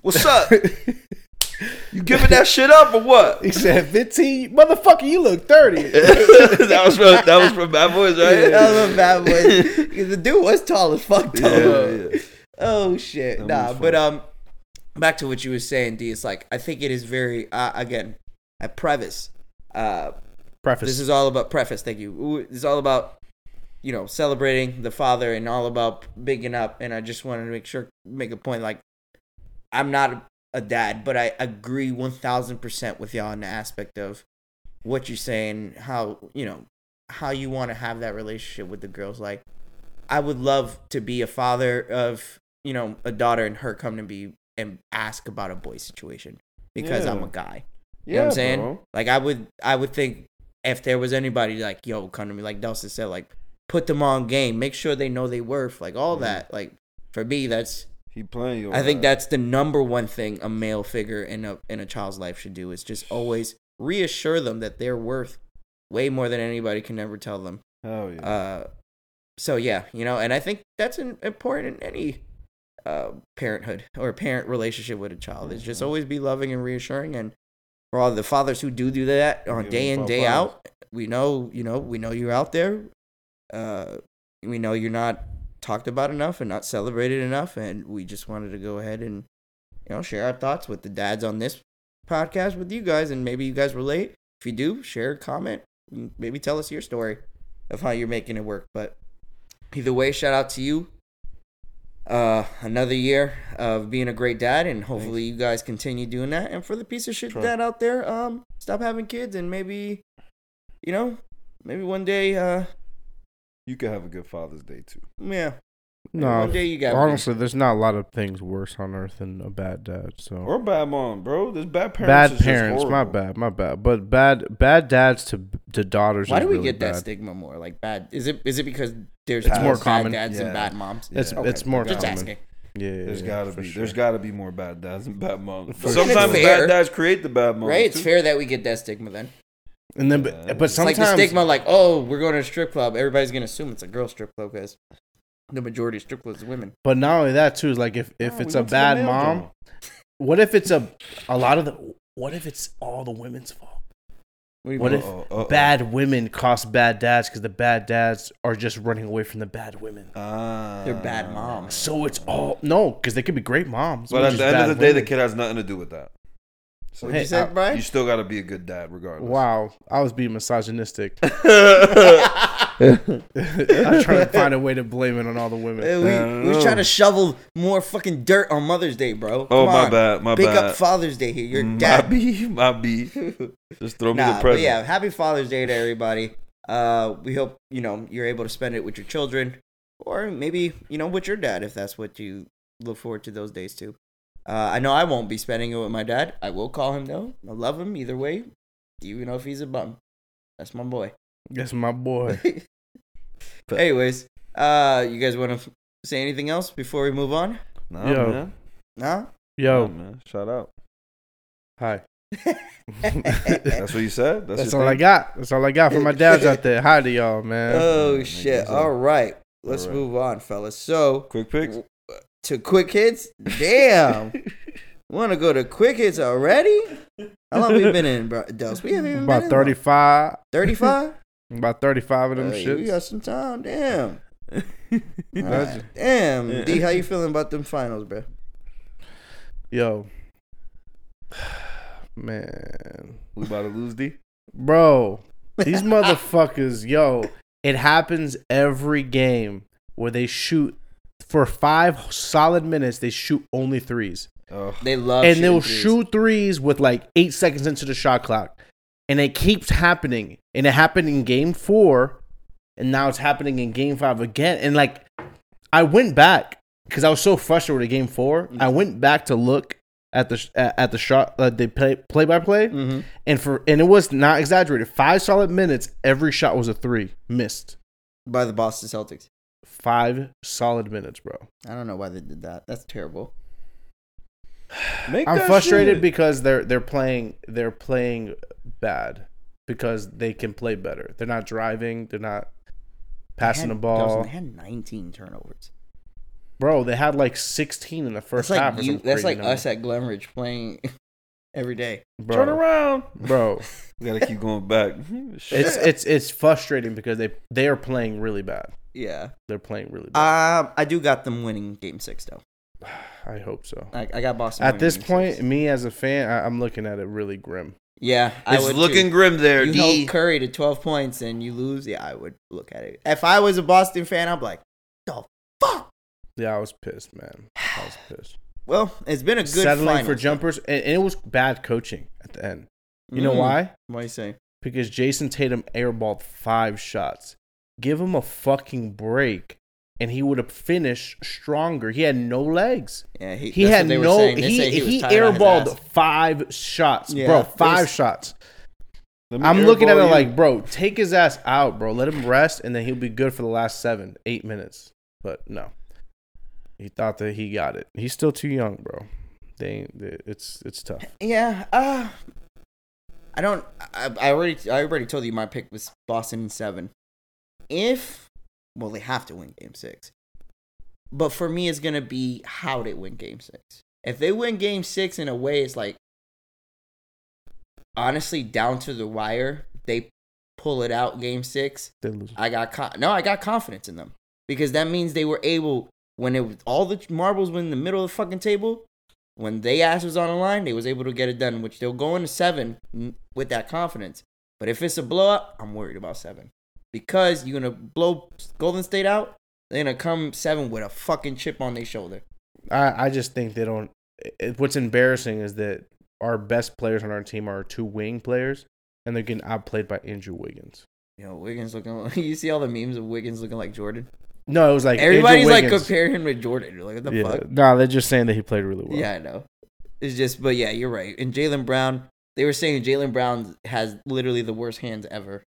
What's up? [laughs] you giving that shit up or what? he said, 15, motherfucker, you look 30. that was from that was from Bad Boys, right? That was a bad boy. the dude was tall as fuck though. Yeah, yeah. Oh shit. That nah, but um back to what you were saying, D, it's like I think it is very uh, again, I preface. Uh Preface. this is all about preface, thank you. It's all about you know, celebrating the father and all about bigging up and I just wanted to make sure make a point like I'm not a dad, but I agree 1000% with y'all in the aspect of what you're saying, how, you know, how you want to have that relationship with the girls like I would love to be a father of, you know, a daughter and her come to be and ask about a boy situation because I'm a guy. You know what I'm saying? bro. Like I would I would think if there was anybody like, yo, come to me like Dustin said, like put them on game, make sure they know they worth, like all Mhm. that. Like for me that's He playing you. I think that's the number one thing a male figure in a in a child's life should do is just always reassure them that they're worth way more than anybody can ever tell them. Oh yeah. Uh, so yeah, you know, and I think that's an, important in any uh, parenthood or parent relationship with a child. Is just Mhm. always be loving and reassuring. And for all the fathers who do do that on day in day out, we know, you know, we know you're out there. Uh, we know you're not talked about enough and not celebrated enough, and we just wanted to go ahead and you know share our thoughts with the dads on this podcast with you guys, and maybe you guys relate. If you do, share, comment, maybe tell us your story of how you're making it work. But either way, shout out to you. Uh, another year of being a great dad, and hopefully you guys continue doing that. And for the piece of shit Try. dad out there, um, stop having kids, and maybe, you know, maybe one day, uh, you could have a good Father's Day too. yeah, maybe no, one day you got honestly, there's not a lot of things worse on earth than a bad dad. So Or bad mom, bro. There's bad parents. bad parents, my bad, my bad. But bad bad dads to to daughters. Why is do we really get that bad. stigma more? Like bad? Is it is it because there's It's more bad common. dads Yeah. and bad moms? It's Yeah. it's more Just common. asking. Yeah, yeah, There's yeah, gotta be. sure. There's gotta be more bad dads and bad moms. For Sometimes sure. bad dads create the bad moms. Right? It's too. fair that we get that stigma then. And then, Yeah. but, but It's like the stigma, like, oh, we're going to a strip club. Everybody's gonna assume it's a girl strip club because the majority of strip clubs are women. But not only that too is like if if Oh, it's a went to the bad mom, what if it's a a lot of the what if it's all the women's fault? What, What if Uh-oh, uh-oh. Bad women cost bad dads because the bad dads are just running away from the bad women. Ah. They're bad moms. So it's all no, because they could be great moms. But but at the end of bad the day, the kid has nothing to do with that. So What'd you Hey, say, I- you still gotta be a good dad, regardless. Wow, I was being misogynistic. [laughs] [laughs] yeah, I'm trying to [laughs] find a way to blame it on all the women. I we don't we was know. trying to shovel more fucking dirt on Mother's Day, bro. Oh, my on. bad, my Pick bad. up Father's Day here. You're my dad. [laughs] B, my B. Just throw me Nah, the but present. yeah, happy Father's Day to everybody. Uh, we hope you know you're able to spend it with your children, or maybe you know with your dad if that's what you look forward to those days too. Uh, I know I won't be spending it with my dad. I will call him though. I love him either way, even know if he's a bum. That's my boy. That's my boy. [laughs] Anyways, uh, you guys want to say anything else before we move on? Nah, Yo. man. No. Nah, Yo, man. Shout out. hi. [laughs] That's what you said. That's, That's your all I got. That's all I got for my dads out [laughs] there. Hi to y'all, man. oh shit! All right, let's All right. move on, fellas. So Quick picks. to quick hits. Damn. Want to go to quick hits already? How long we been in, bro? Dels? We haven't even About been in 35. 35? About 35 of them Hey, we got some time. Damn. [laughs] That's- Alright. Damn. Yeah. D, how you feeling about them finals, bro? Yo. [sighs] Man. We about to lose D. Bro, these motherfuckers, [laughs] yo, it happens every game where they shoot for five solid minutes, they shoot only threes. Oh, They love and they'll threes. shoot threes with like eight seconds into the shot clock. And it keeps happening. And it happened in game four and now it's happening in Game Five again. And like, I went back because I was so frustrated with Game Four. I went back to look at the at at the shot uh, they play play by play, Mm-hmm. and for and it was not exaggerated. Five solid minutes, every shot was a three, missed. By the Boston Celtics. Five solid minutes, bro. I don't know why they did that. That's terrible. Make I'm frustrated shit. because they're they're playing they're playing bad because they can play better. They're not driving. They're not passing They the ball, Dawson, they had 19 turnovers. bro. They had like 16 in the first That's half. like or you, that's like number. us at Glenridge playing [laughs] every day. bro. Turn around. bro. [laughs] We gotta keep going back. [laughs] It's it's it's frustrating because they they are playing really bad. Yeah. They're playing really bad. Um, I do got them winning Game Six though. I hope so. I, I got Boston. At this Game point, Six. me as a fan, I, I'm looking at it really grim. yeah, I it's would looking Too. grim there. You D. held Curry to 12 points and you lose. Yeah, I would look at it. If I was a Boston fan, I'm like, the fuck. Yeah, I was pissed, man. I was [sighs] pissed. Well, it's been a good Settling for finals. jumpers, and, and it was bad coaching at the end. You know why? why? What do you say? because Jayson Tatum airballed five shots. Give him a fucking break, and he would have finished stronger. He had no legs. Yeah, he, He had what they were no. saying. He say he, was tired on his airballed five shots, Yeah, bro. Five was- shots. I'm looking at it you. like, bro, take his ass out, bro. Let him rest, and then he'll be good for the last seven, eight minutes. But no, he thought that he got it. He's still too young, bro. They, they it's it's tough. Yeah, uh, I don't. I, I already, I already told you my pick was Boston in seven. If, well, they have to win Game Six, but for me, it's gonna be how they win Game Six. If they win Game Six in a way, it's like honestly down to the wire. They pull it out Game Six. I got con- no, I got confidence in them because that means they were able when it was all the marbles were in the middle of the fucking table. When they ass was on the line, they was able to get it done, which they'll go into seven with that confidence. But if it's a blowout, I'm worried about seven because you're gonna blow Golden State out. They're gonna come seven with a fucking chip on their shoulder. I, I just think they don't. It, what's embarrassing is that our best players on our team are two wing players, and they're getting outplayed by Andrew Wiggins. You know, Wiggins looking. [laughs] You see all the memes of Wiggins looking like Jordan. No, it was like Everybody's like comparing him to Jordan. You're like, what the yeah, fuck? no, they're just saying that he played really well. Yeah, I know. It's just, but yeah, you're right. And Jaylen Brown, they were saying Jaylen Brown has literally the worst hands ever.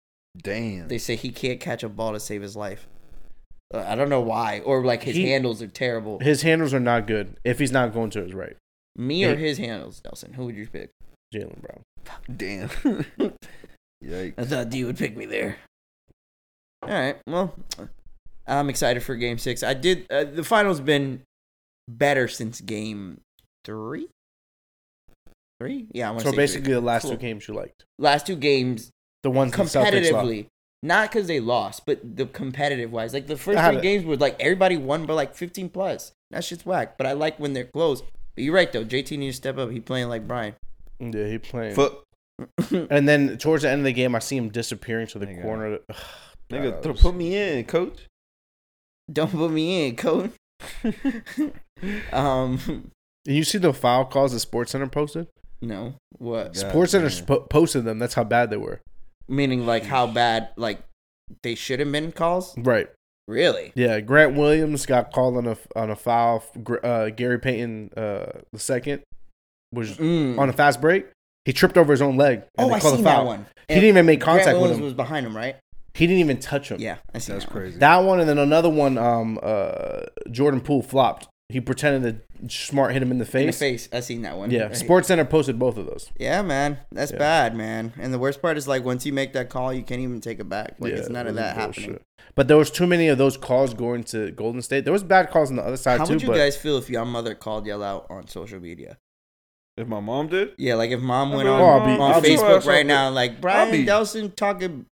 Damn. They say he can't catch a ball to save his life. Uh, I don't know why, or like his He- handles are terrible. his handles are not good. If he's not going to his right, Me or his handles, Nelson? Who would you pick? Jaylen Brown. Damn. [laughs] Yikes. I thought D would pick me there. All right, well, I'm excited for Game Six. I did. Uh, the finals been better since Game Three. Three? Yeah, I want to So say basically, three. the last Cool. two games you liked, last two games the ones the competitively. Not because they lost, but the competitive wise. Like the first I three it. games were like everybody won by like 15 plus. That shit's whack. But I like when they're close. But you're right though. JT needs to step up. He playing like Brian. Yeah, he playing. Foot. [laughs] and then towards the end of the game, I see him disappearing to the Nigga. corner. Ugh, Nigga, that throw- put me in, coach. Don't put me in, coach. [laughs] um, You see the foul calls that Sports Center posted? no. What? God Sports Center sp- posted them. That's how bad they were. Meaning like how bad like they should have been calls. Right. Really? Yeah. Grant Williams got called on a on a foul. Uh, Gary Payton uh, the second was Mm. on a fast break. He tripped over his own leg. And oh, they I called a seen foul. that one. He didn't even make Grant contact with Williams him. was behind him, right? He didn't even touch him. Yeah, I see. That's that one. crazy. That one and then another one. Um, uh, Jordan Poole flopped. He pretended to smart hit him in the face. In the face. I seen that one. Yeah. Right. Sports Center posted both of those. Yeah, man, that's Yeah. bad, man. And the worst part is like once you make that call, you can't even take it back. Like Yeah, it's none of that bullshit. happening. But there was too many of those calls going to Golden State. There was bad calls on the other side How too. How would you but guys feel if your mother called y'all out on social media? If my mom did, Yeah, like if mom I'd went be on, like, Oh, I'll be- on Facebook right now, like Brian be- Delson talking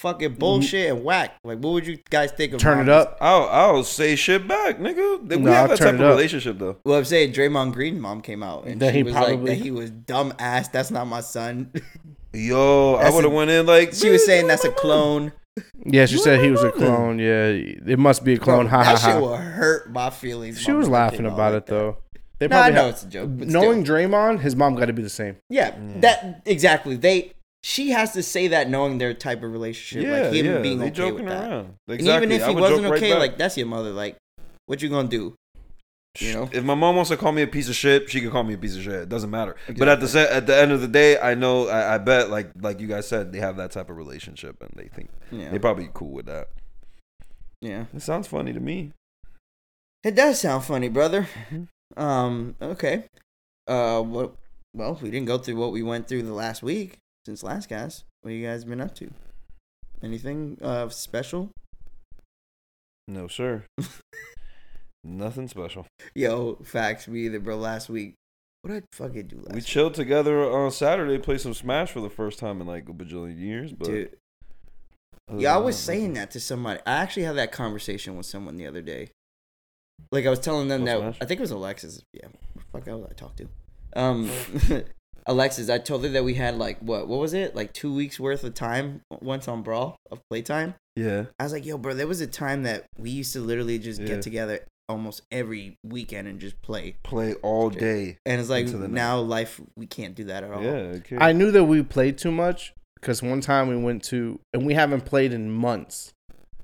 fucking bullshit and whack. Like, what would you guys think of turn mom it up. I'll I'll say shit back, nigga. We No, have I'll that turn type it of up. relationship though. Well, I'm saying Draymond Green mom came out and That she he was like probably- that he was dumb ass. That's not my son. [laughs] Yo, I would have a- went in like she was "Man, saying you that's a [laughs] my mom." clone. Yeah, she You said he was a mom then. clone. Yeah, it must be a clone. Bro, ha ha that shit ha. will hurt my feelings. She my was mother laughing came out about like it that. though. They No, I probably know have- it's a joke. But knowing still. Draymond, his mom got to be the same. Yeah, Mm. that exactly. They she has to say that knowing their type of relationship, like him being okay joking with that. around. And Exactly. even if he wasn't right okay, like that's your mother. Like, what you gonna do? you know? if my mom wants to call me a piece of shit, she can call me a piece of shit. It doesn't matter. But at the se- at the end of the day, I know I, I bet like like you guys said, they have that type of relationship, and they think Yeah, they probably cool with that. yeah. It sounds funny to me. It does sound funny, brother. Mhm. Um. Okay. Uh. What? Well, we didn't go through what we went through the last week since last cast. What you guys been up to? Anything uh special? No sir, [laughs] nothing special. Yo, facts. Me either, bro. Last week, what did I fucking do last? We week? chilled together on Saturday, play some Smash for the first time in like a bajillion years. But Dude, yeah, I was that, saying that to somebody. I actually had that conversation with someone the other day. Like I was telling them About that Smash? I think it was Alexis. Yeah, fuck, I was I talk to. Um, [laughs] [laughs] Alexis, I told her that we had like what? What was it? Like two weeks worth of time once on Brawl of playtime. Yeah, I was like, yo, bro, there was a time that we used to literally just Yeah. get together almost every weekend and just play. play all day. And it's like Into the night. now life we can't do that at all. Yeah, okay. I knew that we played too much because one time we went to, and we haven't played in months,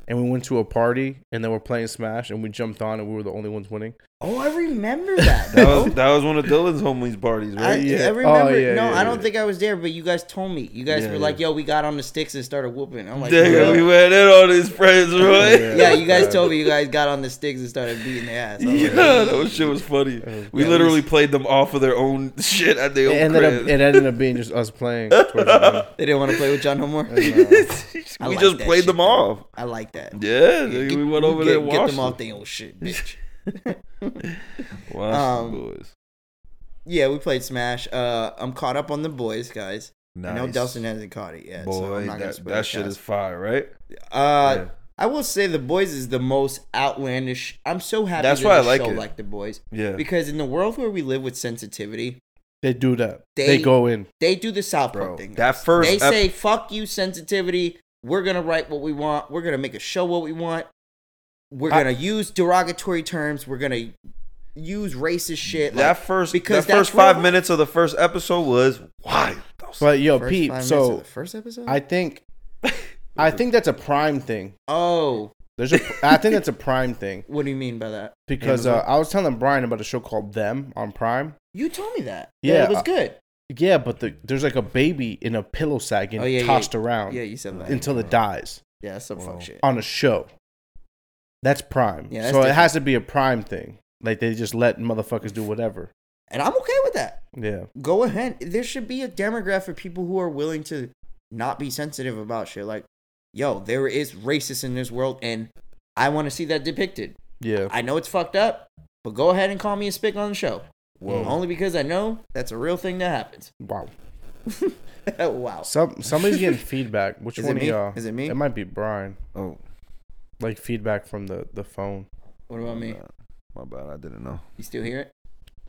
and we went to a party and they were playing Smash, and we jumped on and we were the only ones winning. Oh, I remember [laughs] that. that was that was one of Dylan's homies parties, I, right? yeah. I oh, remember. Oh, yeah, no, yeah, I don't think I was there, but you guys told me. You guys Yeah, were like, "Yo, we got on the sticks and started whooping." I'm like, Nigga, "Bro." we went in on his friends, oh, right? Yeah. "Yeah, you guys told me you guys got on the sticks and started beating their ass." Yeah, like, that was- shit was funny. was- We Yeah, literally we- played them off of their own shit at their It own ended up, crib. it ended up being just us playing. the [laughs] they didn't want to play with John no more. And, [laughs] we like just played shit, them off. I like that. Yeah, nigga, Get- we went over there get, and get watched them off them. their old shit, bitch. [laughs] Watch Um, boys. yeah, we played Smash. Uh, I'm caught up on the boys, guys. I know Nice. Dustin hasn't caught it yet. so Boy, I'm not that, that shit cast. is fire, right? Uh, Yeah. I will say the boys is the most outlandish. I'm so happy. That's that why I like show it. like the boys Yeah. because in the world where we live with sensitivity, They do that. They, They- go in. they do the South Park Bro, thing. that first they ep- say fuck you sensitivity. We're gonna write what we want. We're gonna make a show what we want. We're I- gonna use derogatory terms. We're gonna use racist shit. that Like, first because that first five minutes of the first episode was wild. That was- But yo, first Pete. five minutes of So the first episode. I think, I think that's a prime thing. oh, There's a, I think that's a prime thing [laughs] what do you mean by that? because uh, I was telling Brian about a show called Them on Prime. You told me that. Yeah, it was uh, good. Yeah, but the, there's like a baby in a pillow sack and Oh, yeah, yeah, tossed around Yeah, you said that. until it dies yeah, that's some Whoa. fuck shit. on a show. That's prime. Yeah, that's so it has to be a prime thing. Like they just let motherfuckers do whatever. And I'm okay with that. Yeah. Go ahead. There should be a demographic of people who are willing to not be sensitive about shit. Like, yo, there is racist in this world, and I want to see that depicted. Yeah. I know it's fucked up, but go ahead and call me a spick on the show. Whoa. Mm. Only because I know that's a real thing that happens. Wow. [laughs] wow. Some somebody's getting [laughs] feedback. Which Is it one of y'all? Is it me? It might be Brian. Oh, Like feedback from the the phone. What about me? my bad. My bad. I didn't know. You still hear it?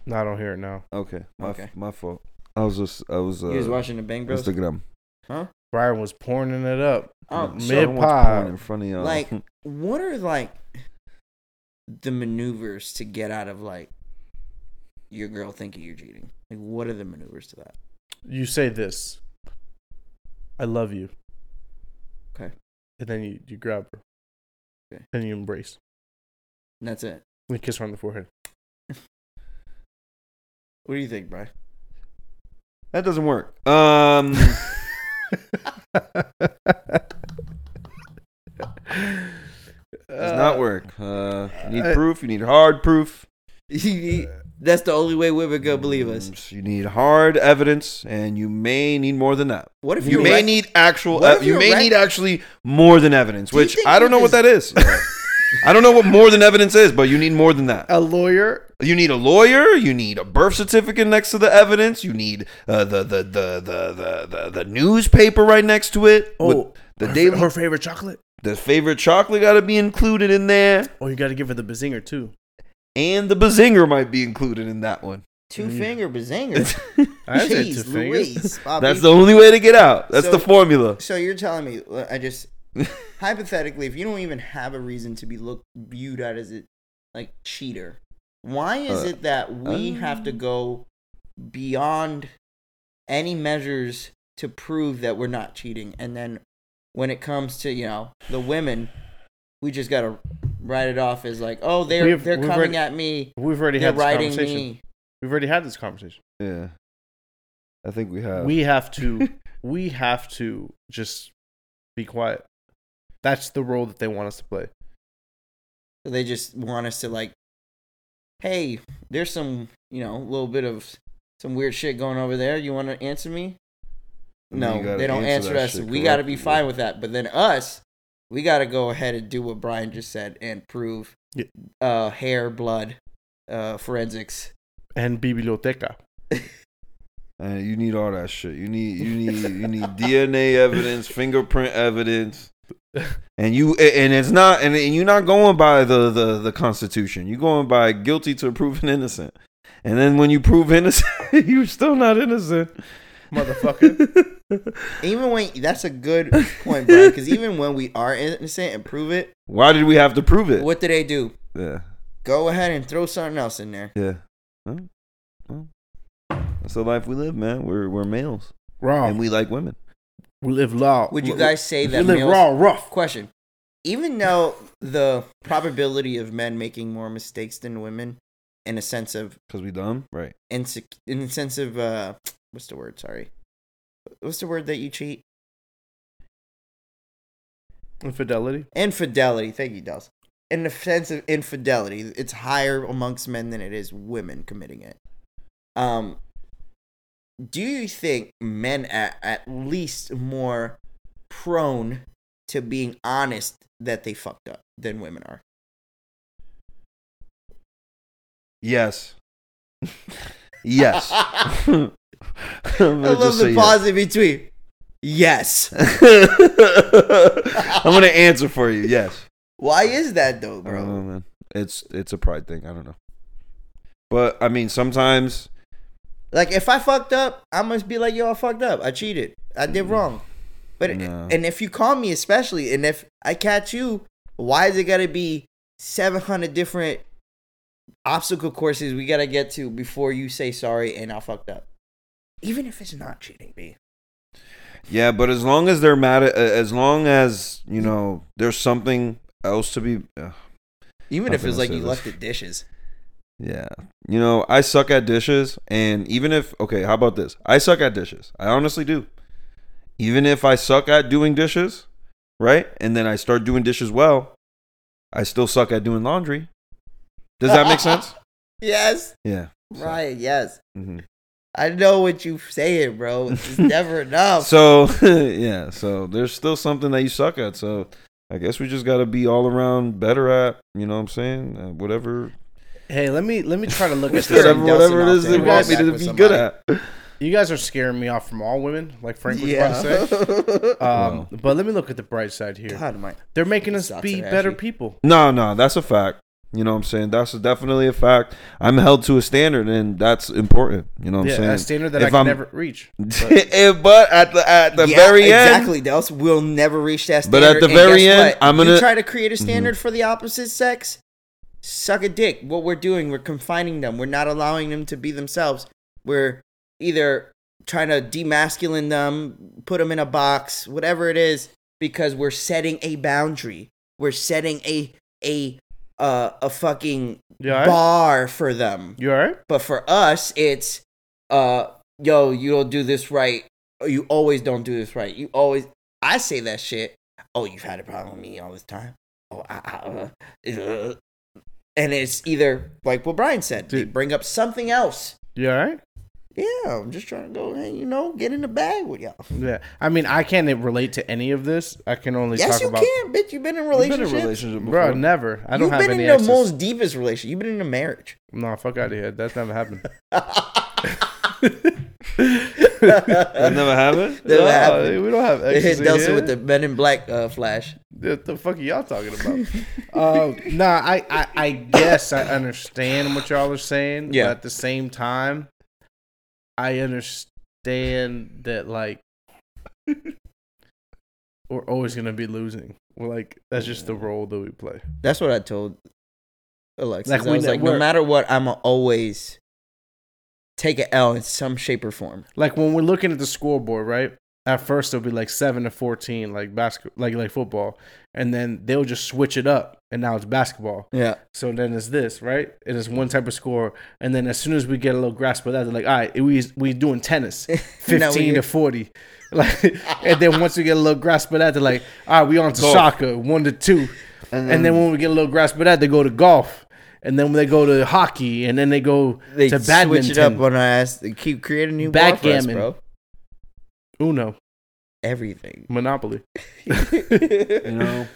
No, I don't hear it now. Okay, my Okay. my fault. I was just I was uh, you was watching the Bang Bros? Instagram. Huh? Brian was pouring it up. Oh, Mid- so, pod. in front of y'all. like, [laughs] what are like the maneuvers to get out of like your girl thinking you're cheating? Like, what are the maneuvers to that? You say this. I love you. Okay. And then you, you grab her. Okay. And you embrace. And that's it. And you kiss her on the forehead. What do you think, Brian? that doesn't work. Um, [laughs] does not work. Uh, you need proof. You need hard proof. [laughs] that's the only way women gonna believe us. Mm, You need hard evidence, and you may need more than that. What if You you're may rec- need actual. What if you you're may rec- need actually more than evidence, Do you which think I don't know you're what that is. [laughs] I don't know what more than evidence is, but you need more than that. a lawyer. You need a lawyer. You need a birth certificate next to the evidence. You need uh, the, the, the the the the the newspaper right next to it. with Oh, the her, daily, her favorite chocolate. the favorite chocolate got to be included in there, Oh, you got to give her the bazinger too. And the bazinger might be included in that one. two Mm. finger bazinger? [laughs] I didn't Jeez two fingers. Louise, Bobby. That's the only way to get out. That's So- the formula. So you're telling me, I just [laughs] hypothetically, if you don't even have a reason to be looked viewed at as a like cheater, why is Uh, it that we have to go beyond any measures to prove that we're not cheating, and then when it comes to you know the women, we just gotta write it off as like, oh, they're We've- they're coming already- at me, We've already they're had this conversation. me. We've already had this conversation. Yeah. I think we have. We have to [laughs] we have to just be quiet. That's the role that they want us to play. So they just want us to like, hey, there's some you know a little bit of some weird shit going over there. You want to answer me? No, they don't answer answer us. We got to be correctly. fine with that. But then us, we got to go ahead and do what Brian just said and prove Yeah. uh, hair, blood, uh, forensics. And biblioteca. [laughs] Uh, you need all that shit. You need you need you need DNA evidence, fingerprint evidence, [laughs] and you and it's not and, and you're not going by the the the Constitution. You're going by guilty to proven innocent. And then when you prove innocent, [laughs] you're still not innocent, Motherfucker. [laughs] Even when that's a good point, Brian, because even when we are innocent and prove it, Why did we have to prove it? what do they do? Yeah, Go ahead and throw something else in there. yeah. Well, well, that's the life we live, man. We're we're males raw. and we like women. we live law. Would you guys say that we live males- raw rough? Question. Even though the probability of men making more mistakes than women, in a sense of Cause we dumb, right? insec- in the sense of uh, what's the word? Sorry, what's the word that you cheat? Infidelity. Infidelity. Thank you, Dels. In the sense of infidelity, it's higher amongst men than it is women committing it. Um, do you think men are at least more prone to being honest that they fucked up than women are? Yes. [laughs] yes. [laughs] I love the pause in between. Yes. [laughs] I'm gonna answer for you. Yes, Why is that though, don't know, bro? man. It's it's a pride thing. I don't know, but I mean, sometimes Like if I fucked up, I must be like, yo, I fucked up. I cheated. I did mm. wrong. But No. and if you call me especially, and if I catch you, why is it gotta be seven hundred different obstacle courses we gotta get to before you say sorry and I fucked up? Even if it's not cheating, B. yeah. But as long as they're mad at, as long as you know there's something else to be. Uh, Even if it's like you this? left the dishes. yeah, you know, I suck at dishes, and even if okay, how about this? I suck at dishes. I honestly do. Even if I suck at doing dishes, right, and then I start doing dishes well, I still suck at doing laundry. Does that make sense? [laughs] Yes. Yeah. Right, yes. hmm I know what you saying, bro. It's never [laughs] enough. So [laughs] yeah, so there's still something that you suck at. So I guess we just got to be all around better at. You know what I'm saying? Uh, whatever, Hey, let me let me try to look at Sure. this. whatever, whatever it is off they want me to with be good at. You guys are scaring me off from all women, like Frank was about to say. Um, but let me look at the bright side here. God, my They're making us be better actually. people. No, no, that's a fact. You know what I'm saying? That's definitely a fact. I'm held to a standard, and that's important. You know what yeah, I'm saying? a standard that If I can I'm- never reach. [laughs] Eh, but at the at the Yeah, very end, exactly. Dels we'll never reach that But at the and very end, what? I'm gonna- Mm-hmm. try to create a standard for the opposite sex. Suck a dick. What we're doing, we're confining them. We're not allowing them to be themselves. We're either trying to demasculine them, put them in a box, whatever it is, because we're setting a boundary. We're setting a a uh, a fucking right? bar for them. You all right? But for us, it's uh, yo, you don't do this right. You always don't do this right. You always. I say that shit. Oh, you've had a problem with me all this time. Oh, I, I, uh, uh. and it's either like what Brian said. They bring up something else. You all right? Yeah, I'm just trying to go. Hey, you know, get in the bag with y'all. Yeah. I mean, I can't relate to any of this. I can only Yes, talk you about. can, bitch. You've been in You've been in a relationships. relationship before. Bro, never. I don't have. You've have been any in the exes. most deepest relationship. You've been in a marriage. No, fuck out of here. That's never happened. [laughs] that never happened. Never No, happened. We don't have They exes hit in Delson with the Men in Black uh, flash. What the fuck are y'all talking about? um, nah, I, I, I guess I understand what y'all are saying. Yeah. But at the same time, I understand that like [laughs] we're always gonna be losing. We're like that's just the role that we play. That's what I told Alexis. Like, I was ne- like, no matter what, I'm always take an L in some shape or form. Like when we're looking at the scoreboard, right? At first it'll be like seven to fourteen, like basketball, like like football, and then they'll just switch it up, and now it's basketball. Yeah. So then it's this, right? It is one type of score, and then as soon as we get a little grasp of that, they're like, all right, we we doing tennis, [laughs] fifteen to forty, [laughs] like, and then once we get a little grasp of that, they're like, all right, we on to Golf. soccer, one to two, and then when we get a little grasp of that, they go to golf, and then they go to hockey, and then they go They to badminton, switch it up on our ass. They keep creating new ball for us, Backgammon. bro. Uno, Everything. Monopoly. [laughs] you know,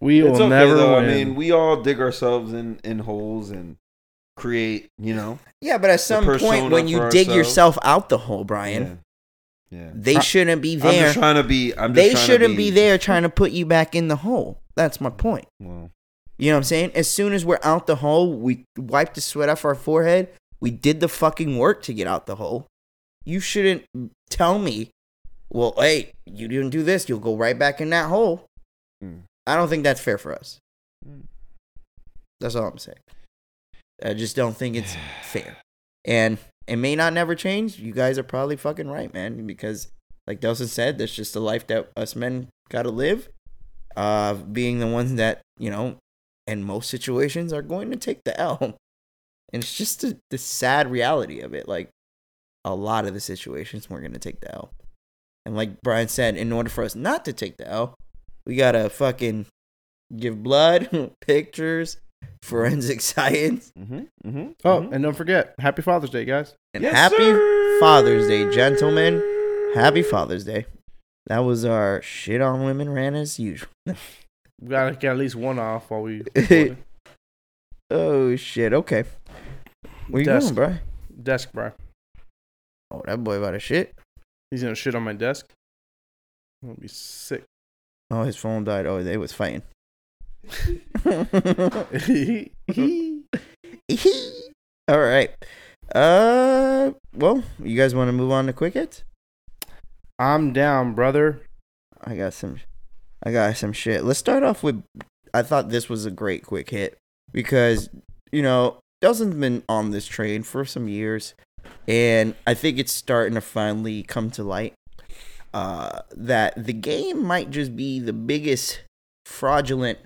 We will okay never though. win. I mean, we all dig ourselves in in holes and create. You know, Yeah, but at some point when you dig ourselves. yourself out the hole, Brian, Yeah. yeah. they I- shouldn't be I'm there. just trying to be. I'm just They trying to shouldn't be there trying to put you back in the hole. That's my point. Well, You know what I'm saying? As soon as we're out the hole, we wipe the sweat off our forehead. We did the fucking work to get out the hole. You shouldn't tell me, well, hey, you didn't do this. You'll go right back in that hole. Mm. I don't think that's fair for us. Mm. That's all I'm saying. I just don't think it's [sighs] fair. And it may not never change. You guys are probably fucking right, man. Because, like Delson said, that's just the life that us men got to live. Uh, being the ones that, you know, in most situations are going to take the [laughs] L. And it's just the, the sad reality of it. Like, a lot of the situations we're going to take the L. And like Brian said, in order for us not to take the L, we got to fucking give blood, [laughs] pictures, forensic [laughs] science, mm-hmm, mm-hmm, oh, and don't forget, Happy Father's Day, guys. and Yes, happy sir. Father's Day, gentlemen. Happy Father's Day. That was our shit on women rant as usual. [laughs] We gotta get at least one off while we. Oh shit. Okay. Where you Desk. going, bro? desk, bro. Oh, that boy about a shit. He's gonna shit on my desk. I'll be sick. Oh, his phone died. Oh, they was fighting. [laughs] All right. Uh, well, you guys want to move on to quick hits? I'm down, brother. I got some, I got some shit. Let's start off with. I thought this was a great quick hit because you know Delson's been on this train for some years, and I think it's starting to finally come to light uh, that the game might just be the biggest fraudulent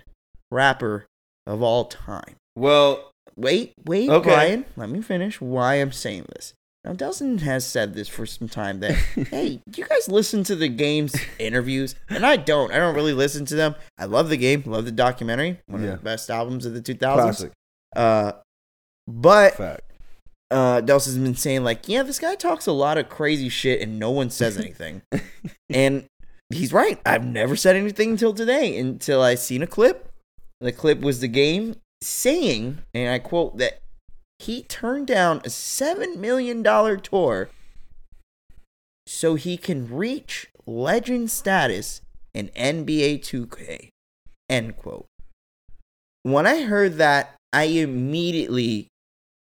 rapper of all time. Well, Wait, wait, Okay. Brian. Let me finish why I'm saying this. Now, Delson has said this for some time that, [laughs] hey, you guys listen to the game's interviews? And I don't. I don't really listen to them. I love the game, love the documentary, one Yeah. of the best albums of the 2000s. classic Uh, but fact. Uh, Delson's been saying, like, yeah, this guy talks a lot of crazy shit and no one says anything. [laughs] and he's right. I've never said anything until today, until I seen a clip. The clip was the game saying, and I quote, that he turned down a $7 million tour so he can reach legend status in NBA 2K. End quote. When I heard that, I immediately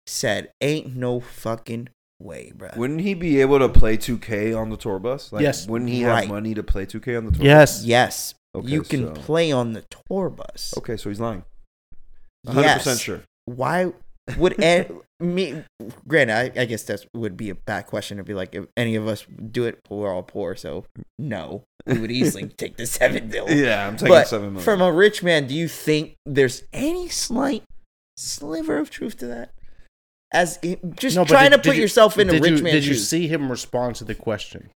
said, ain't no fucking way, bro. Wouldn't he be able to play 2K on the tour bus? Like, Yes. Wouldn't he Right. have money to play 2K on the tour? Bus? Yes. Yes, Okay, you can so- play on the tour bus. bus? Okay, so he's lying. 100% Yes. sure. Why would [laughs] an- me? Granted, I, I guess that would be a bad question to be like, if any of us do it, we're all poor, so no, we would easily [laughs] take the seven bill. Yeah, I'm taking But seven million. from a rich man, do you think there's any slight sliver of truth to that? As just No, trying did- to put you- yourself in a did rich you, man's Did you shoes. see him respond to the question,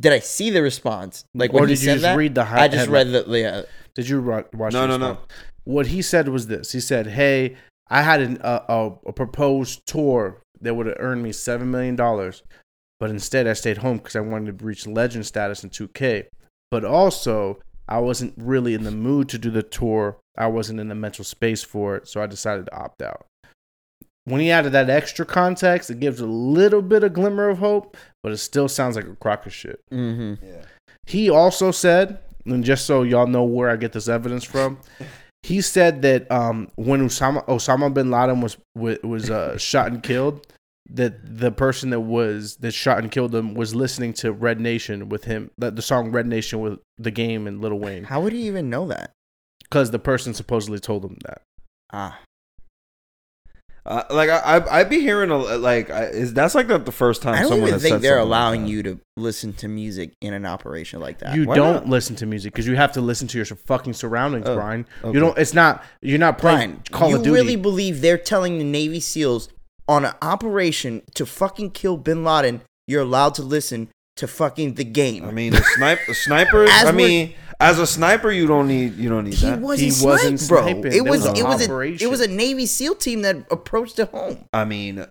Did I see the response? Like or when he did you just that? read the? Hi- I just headline? read the yeah. Uh, did you watch? No, the no, no. What he said was this. He said, "Hey, I had an, a, a a proposed tour that would have earned me seven million dollars, but instead I stayed home because I wanted to reach legend status in 2K. But also, I wasn't really in the mood to do the tour. I wasn't in the mental space for it, so I decided to opt out." When he added that extra context, it gives a little bit of glimmer of hope, but it still sounds like a crock of shit. Mm-hmm. yeah. He also said, and just so y'all know where I get this evidence from, [laughs] he said that um, when Osama Osama bin Laden was was uh, [laughs] shot and killed, that the person that was that shot and killed him was listening to Red Nation with him, the, the song Red Nation with the game and Lil Wayne, How would he even know that? because the person supposedly told him that. Ah, Uh, like I, I, I'd be hearing a like I, is that's like not the first time I don't someone even has think said they're something like allowing that. you to listen to music in an operation like that. You Why don't not? listen to music because you have to listen to your fucking surroundings, Oh, Brian. okay. You don't. It's not. You're not playing Brian, Call you of Duty. really believe they're telling the Navy SEALs on an operation to fucking kill Bin Laden? You're allowed to listen to fucking the game. I mean, the snipe, the snipers. [laughs] As I mean, as a sniper, you don't need you don't need he that. wasn't, He sniped, wasn't bro. sniping. It was, was it was a it was a Navy SEAL team that approached the home. I mean,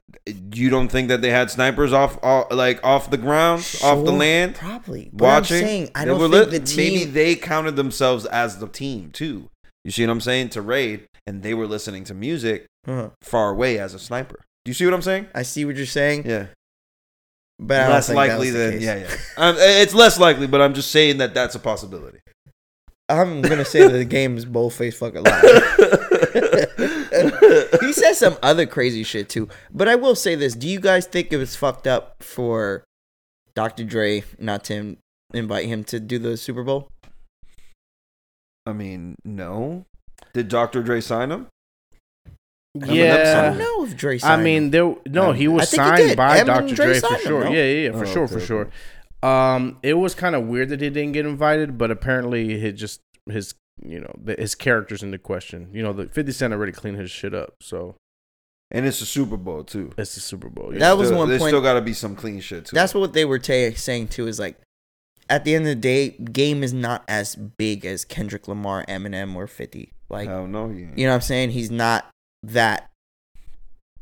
you don't think that they had snipers off, off like off the ground, off the land, probably. But watching? I'm saying I don't think lit- the maybe they counted themselves as the team too. You see what I'm saying? To raid, and they were listening to music Uh-huh. far away as a sniper. Do you see what I'm saying? I see what you're saying, Yeah, but less likely than yeah, yeah. Um, it's less likely, but I'm just saying that that's a possibility. I'm gonna say that the game is boldface fucking lie. [laughs] he said some other crazy shit too. But I will say this: Do you guys think it was fucked up for Dr. Dre not to invite him to do the Super Bowl? I mean, no. Did Dr. Dre sign him? Eminem I Yeah. don't know if Dre. I mean, there. No, he was think he signed by Eminem Dr. and Dre Dre for signed him, sure. no? Yeah, yeah, yeah, for Oh, sure, okay, for okay. sure. Um, it was kind of weird that he didn't get invited, but apparently he just his you know the, his characters into question. You know, the Fifty Cent already cleaned his shit up, so And it's a Super Bowl too. it's the Super Bowl. Yeah. That was Still- one There's point- still got to be some clean shit too. that's what they were ta saying too. Is like, at the end of the day, game is not as big as Kendrick Lamar, Eminem, or Fifty. Like, Hell no, he ain't. you know what I'm saying? He's not that.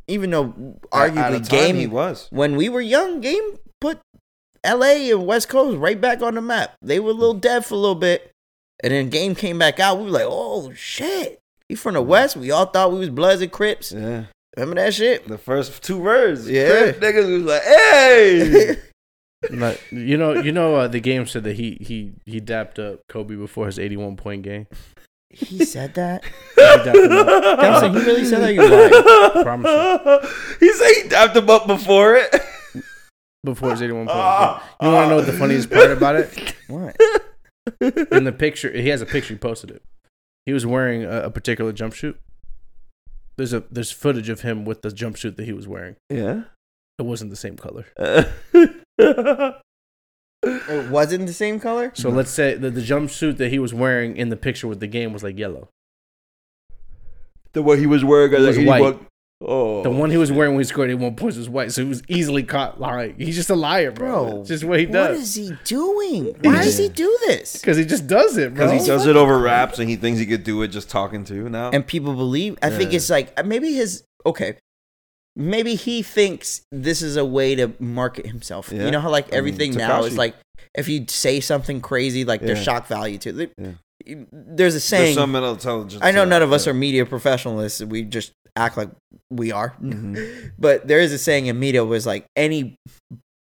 Even though At- at arguably time game he was. when we were young, game put L.A. and West Coast right back on the map. They were a little dead for a little bit, and then game came back out. We were like, "Oh shit!" He from the West. We all thought we was Bloods and Crips. Yeah. Remember that shit? The first two words. Yeah. Crip Niggas was like, hey. [laughs] Like, you know, you know, uh, the game said that he he he dapped up Kobe before his eighty-one point game. He said that. [laughs] Dempsey, he really said that? You're lying. Promise [laughs] He said he dapped him up before it. Before his eighty-one point game. You want to know what the funniest part about it? [laughs] What? In the picture, he has a picture. He posted it. He was wearing a, a particular jumpsuit. There's a there's footage of him with the jumpsuit that he was wearing. Yeah. It wasn't the same color. It wasn't the same color. So let's say that the jumpsuit that he was wearing in the picture with the game was like yellow. the what he was wearing It was he white. wa- Oh. The one he was wearing when he scored 81 points was white, so he was easily caught lying. He's just a liar, bro. Bro, It's just what he does. is he doing? Why does he do this? Because he just does it, bro. Because he oh does it over raps and he thinks he could do it just talking to you now. and people believe. I think it's like maybe his okay. Maybe he thinks this is a way to market himself. Yeah. You know how like I mean, everything now is like if you say something crazy, like there's shock value to it. Yeah. There's a There's saying. some mental intelligence. I know none of us yeah. are media professionals. We just act like we are. Mhm. [laughs] But there is a saying in media was like any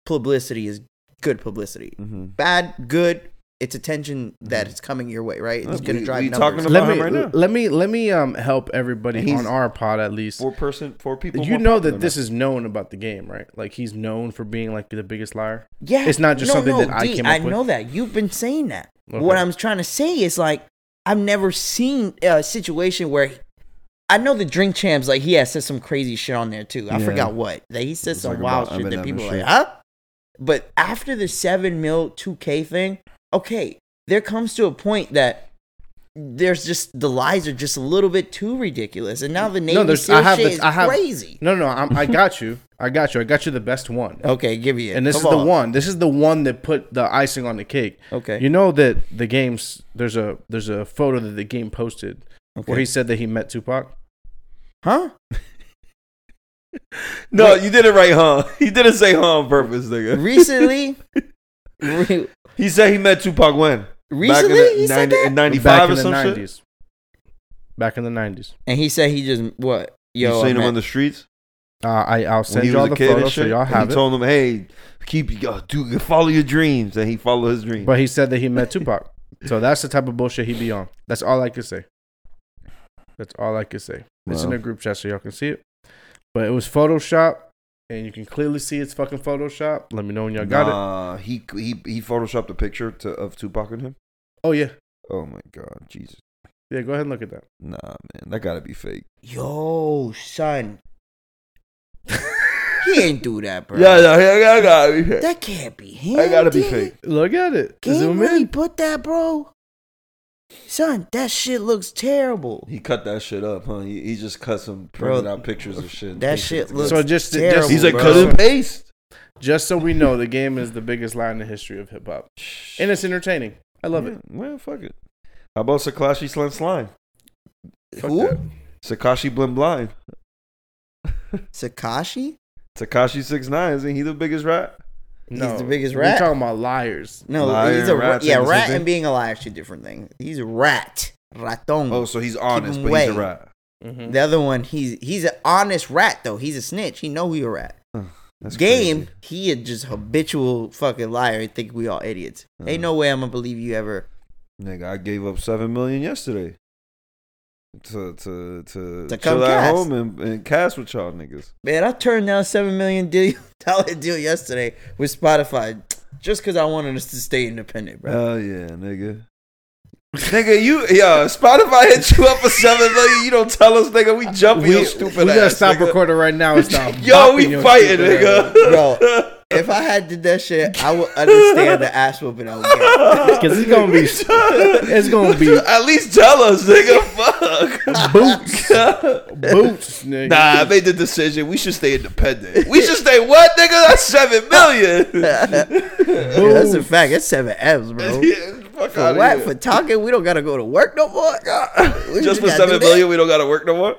publicity is good publicity. Mhm. Bad, good. It's attention that is coming your way, right? It's going to drive we numbers. talking about let him me right now. let me let me um help everybody he's- on our pod at least. Four person, four people. you know that this now. is known about the game, right? Like he's known for being like the biggest liar. Yeah, It's not just something that I D, came I up with. know that you've been saying that. Okay. What I'm trying to say is like I've never seen a situation where I know the drink champs like he has said some crazy shit on there too. I Yeah. forgot what that he said It's some like wild about shit that people and are like, huh? But after the seven mil two K thing, okay, there comes to a point that. There's just the lies are just a little bit too ridiculous, and now the Navy there's- I have shit the- is I have- crazy. No, no, I'm, I got you. I got you. I got you the best one. Okay, give you it. And this Come is the one. This is the one that put the icing on the cake. Okay, You know that the game's there's a there's a photo that the game posted okay. where he said that he met Tupac. huh? No, you did it right, huh? [laughs] He didn't say huh on purpose, nigga. Recently, [laughs] re- He said he met Tupac when? recently Back in he the said 90 that, in 95 back or in the some shit? nineties. Back in the nineties. and he said he just what? You Yo, I seen him met- on the streets? Uh, I I'll When send he y'all was the a kid and so shit? y'all And have he it. told him, hey, keep, uh, do, follow your dreams. And he followed his dreams. But he said that he met Tupac. So that's the type of bullshit he be on. That's all I could say. That's all I could say. It's in Wow. a group chat so y'all can see it. But it was Photoshop, and you can clearly see it's fucking Photoshop. Let me know when y'all got it. nah, he, he, he photoshopped a picture to, of Tupac and him. Oh yeah, Oh my God, Jesus. yeah. Go ahead and look at that. Nah, man, that gotta be fake. Yo, son, [laughs] He ain't do that, bro. Yeah, yeah, yeah, I gotta be fake. That can't be him. I gotta be did fake. Look at it. Can Zoom you really in. put that, bro? Son, that shit looks terrible. He cut that shit up, huh? He, he just cut some Bro, printed out pictures of shit. that shit looks So just- terrible. just- He's like bro. cut and paste. Just so we know, the game is the biggest lie in the history of hip hop, and it's entertaining. I love it. Well, fuck it. How about Sakashi Slim Slime? Fuck Who? that. Sakashi Blind Blind. [laughs] Sakashi? Sakashi Six Nine isn't he the biggest rat? No, the biggest rat. We're rat? talking about liars. No, Liar he's a rat. rat Yeah, rat and being a liar is two different things. He's a rat. Raton. Oh, so he's honest, him but he's a away. rat. Mhm. the other one, he's he's an honest rat though. He's a snitch. He know he a rat. That's Game, crazy. he a just habitual fucking liar. and Think we all idiots. Uh-huh. Ain't no way I'm gonna believe you ever. Nigga, I gave up seven million yesterday. To to to, To come chill at cast. home and, and cast with y'all niggas. Man, I turned down seven million deal, [laughs] dollar deal yesterday with Spotify just because I wanted us to stay independent, bro. Hell yeah, nigga. nigga, you yo, Spotify hit you up for seven million. You don't tell us, nigga. We jumping We, your stupid we gotta stop nigga. recording right now and stop. [laughs] Yo, we fighting, stupid ass. nigga. Bro, if I had did that shit, I would understand the ass whooping I would get. Cause it's gonna be, [laughs] it's gonna be At least tell us, nigga. [laughs] Fuck. boots, [laughs] boots, nigga. Nah, I made the decision. We should stay independent. We should stay what, nigga? That's seven million. Yeah, that's a fact. That's seven M's, bro. Yeah, fuck For outta what? here. For talking, we don't gotta go to work no more. We Just for gotta seven do that. we don't gotta work no more.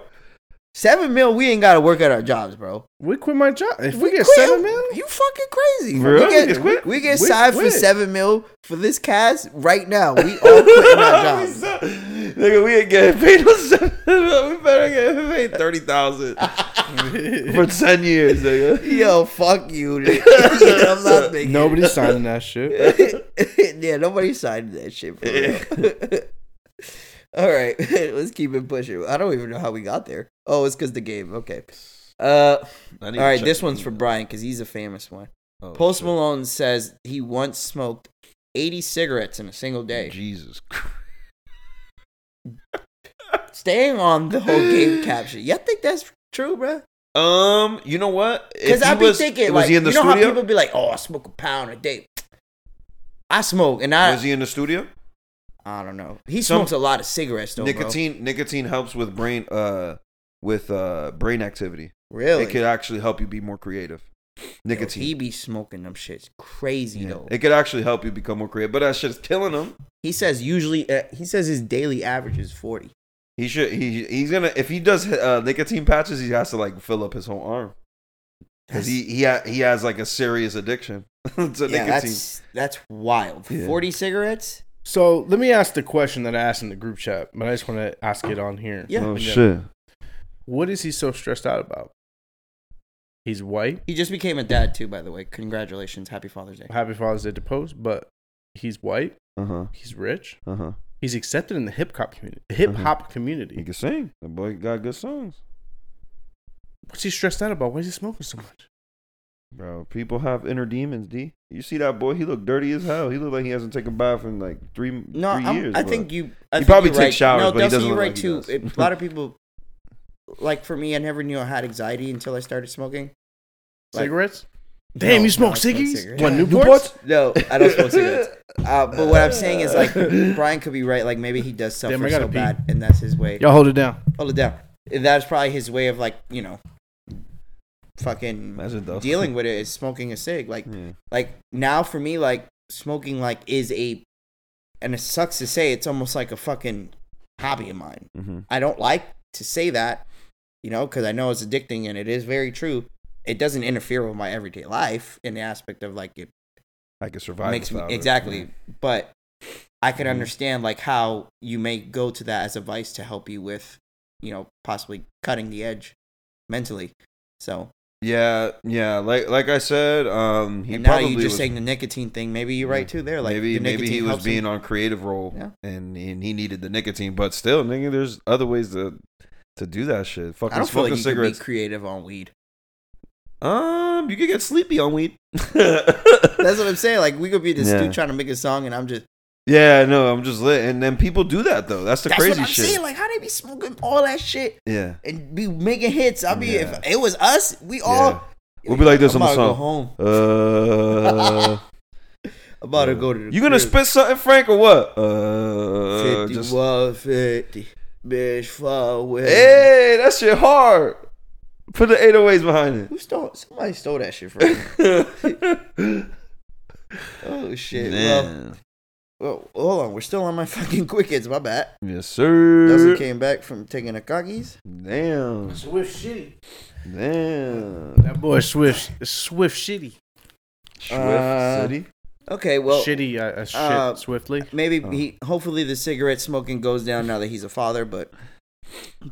Seven mil, we ain't gotta work at our jobs, bro. We quit my job. If we, get quit, seven mil, you fucking crazy. Really? We get, quit? we get We signed for seven mil for this cast right now. We [laughs] all quitting our jobs. Nigga, we ain't getting paid no seven. We better get paid thirty thousand [laughs] for ten years, nigga. Yo, fuck you. [laughs] nigga. I'm not making nobody's signing that shit. yeah, nobody signed that shit for real. All right, [laughs] let's keep it pushing. I don't even know how we got there. Oh, it's because the game. Okay. Uh, All right, this one's for Brian because he's a famous one. Oh, Post Malone says he once smoked 80 cigarettes in a single day. Jesus [laughs] Christ. Staying on the whole game [laughs] caption. Y'all think that's true, bro? Um, you know what? Because he I be was- thinking, like, he in the you know how people be like, "Oh, I smoke a pound a day." I smoke, and I was he in the studio? I don't know. He Some- smokes a lot of cigarettes, though, nicotine nicotine helps with brain uh with uh brain activity. bro. Really? It could actually help you be more creative. Yo, Nicotine. he be smoking them shits crazy Yeah. though. It could actually help you become more creative, but that shit's killing him. He says usually uh, he says his daily average is 40. He should. He he's gonna if he does uh, nicotine patches, he has to like fill up his whole arm because he he ha- he has like a serious addiction [laughs] to yeah, nicotine. that's that's wild. Yeah. 40 cigarettes? So let me ask the question that I asked in the group chat, but I just want to ask it on here. Yeah. oh Yeah. shit! What is he so stressed out about? He's white. He just became a dad too, by the way. Congratulations. Happy Father's Day. Happy Father's Day to Post, but he's white. Uh huh. He's rich. Uh huh. He's accepted in the hip hop community. Hip hop He community. He can sing. The boy got good songs, What's he stressed out about? Why is he smoking so much? Bro. People have inner demons. D. You see that boy? He look dirty as hell. He look like he hasn't taken a bath in like three No, three I'm- years. I but- think you. I He think probably you're takes right. showers, no, but he doesn't you're look right like he too. does. It- a lot of people, like for me, I never knew I had anxiety until I started smoking. Like- Cigarettes? Damn, No, you smoke no, ciggies? cigarettes. What, Yeah. Newports? No, I don't smoke cigarettes. [laughs] Uh, but what I'm saying is like Brian could be right. Like maybe he does Damn, suffer I gotta so pee. bad, and that's his way. Y'all hold it down. Hold it down. And That's probably his way of like you know, fucking dealing with it is smoking a cig. Like Yeah. like now for me like smoking like is a, and it sucks to say it's almost like a fucking hobby of mine. Mm-hmm. I don't like to say that, you know, because I know it's addicting and it is very true. It doesn't interfere with my everyday life in the aspect of like it I could survive. makes me without it. exactly. But I can Mhm. understand like how you may go to that as a vice to help you with, you know, possibly cutting the edge mentally. So Yeah, yeah. Like like I said, um, he and now probably you just was, saying the nicotine thing. Maybe you're right too. There, like maybe the maybe he was helps him. being on creative role, Yeah. and and he needed the nicotine. But still, nigga, there's other ways to to do that shit. Fucking I don't feel like you cigarettes. could be creative on weed. um, you could get sleepy on weed. [laughs] That's what I'm saying. Like we could be this Yeah. dude trying to make a song, and I'm just yeah, no, I'm just lit, and then people do that though. That's the that's crazy what I'm shit. saying. Like how they be smoking all that shit yeah. and be making hits. I'll be Yeah. if it was us, we all. Yeah. We'll be like this I'm on the to go song. home. Uh, [laughs] I'm about to go to the you gonna spit something, Frank, or what? Uh, 50, just, 150. Bitch, far away. hey, that shit hard. Put the 808s behind it. Who stole? Somebody stole that shit from me. [laughs] oh shit. Man. well, hold on. We're still on my [laughs] fucking quick hits. My bad. Yes, sir. Dustin came back from taking a cockies. Damn. Swift shitty. Damn. That boy Swift Swift shitty. Swift Uh, City. Okay, well, shitty uh, uh, shit uh, swiftly. maybe Oh. he. Hopefully, the cigarette smoking goes down now that he's a father. But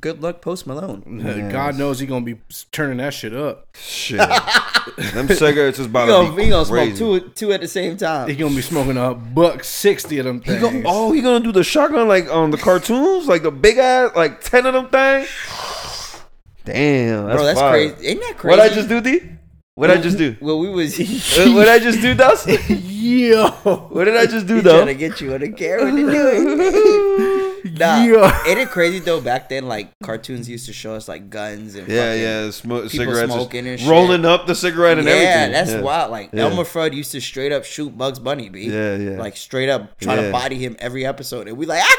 good luck, Post Malone. [laughs] Yes. God knows he gonna be turning that shit up. Shit. [laughs] Them cigarettes is He about gonna, to be he gonna smoke two two at the same time. He gonna be smoking a buck sixty of them He things. go, oh, he gonna do the shotgun like on the cartoons, like the big ass, like ten of them things. Damn, that's, Bro, that's fire. crazy. Ain't that crazy? What [laughs] I just do, D? What I just do? Well, we was Uh, what I just do, Dustin? Yo, What did I just do, He though? trying to get you on the camera to do it. Nah, Yeah. ain't it crazy though? Back then, like cartoons used to show us like guns and Yeah, yeah, smoke, people cigarettes, smoking and shit. rolling up the cigarette and yeah, everything. that's yeah. That's wild. Like Yeah. Elmer Fudd used to straight up shoot Bugs Bunny, b. Yeah, yeah. Like straight up trying Yeah. to body him every episode, and we like. [laughs]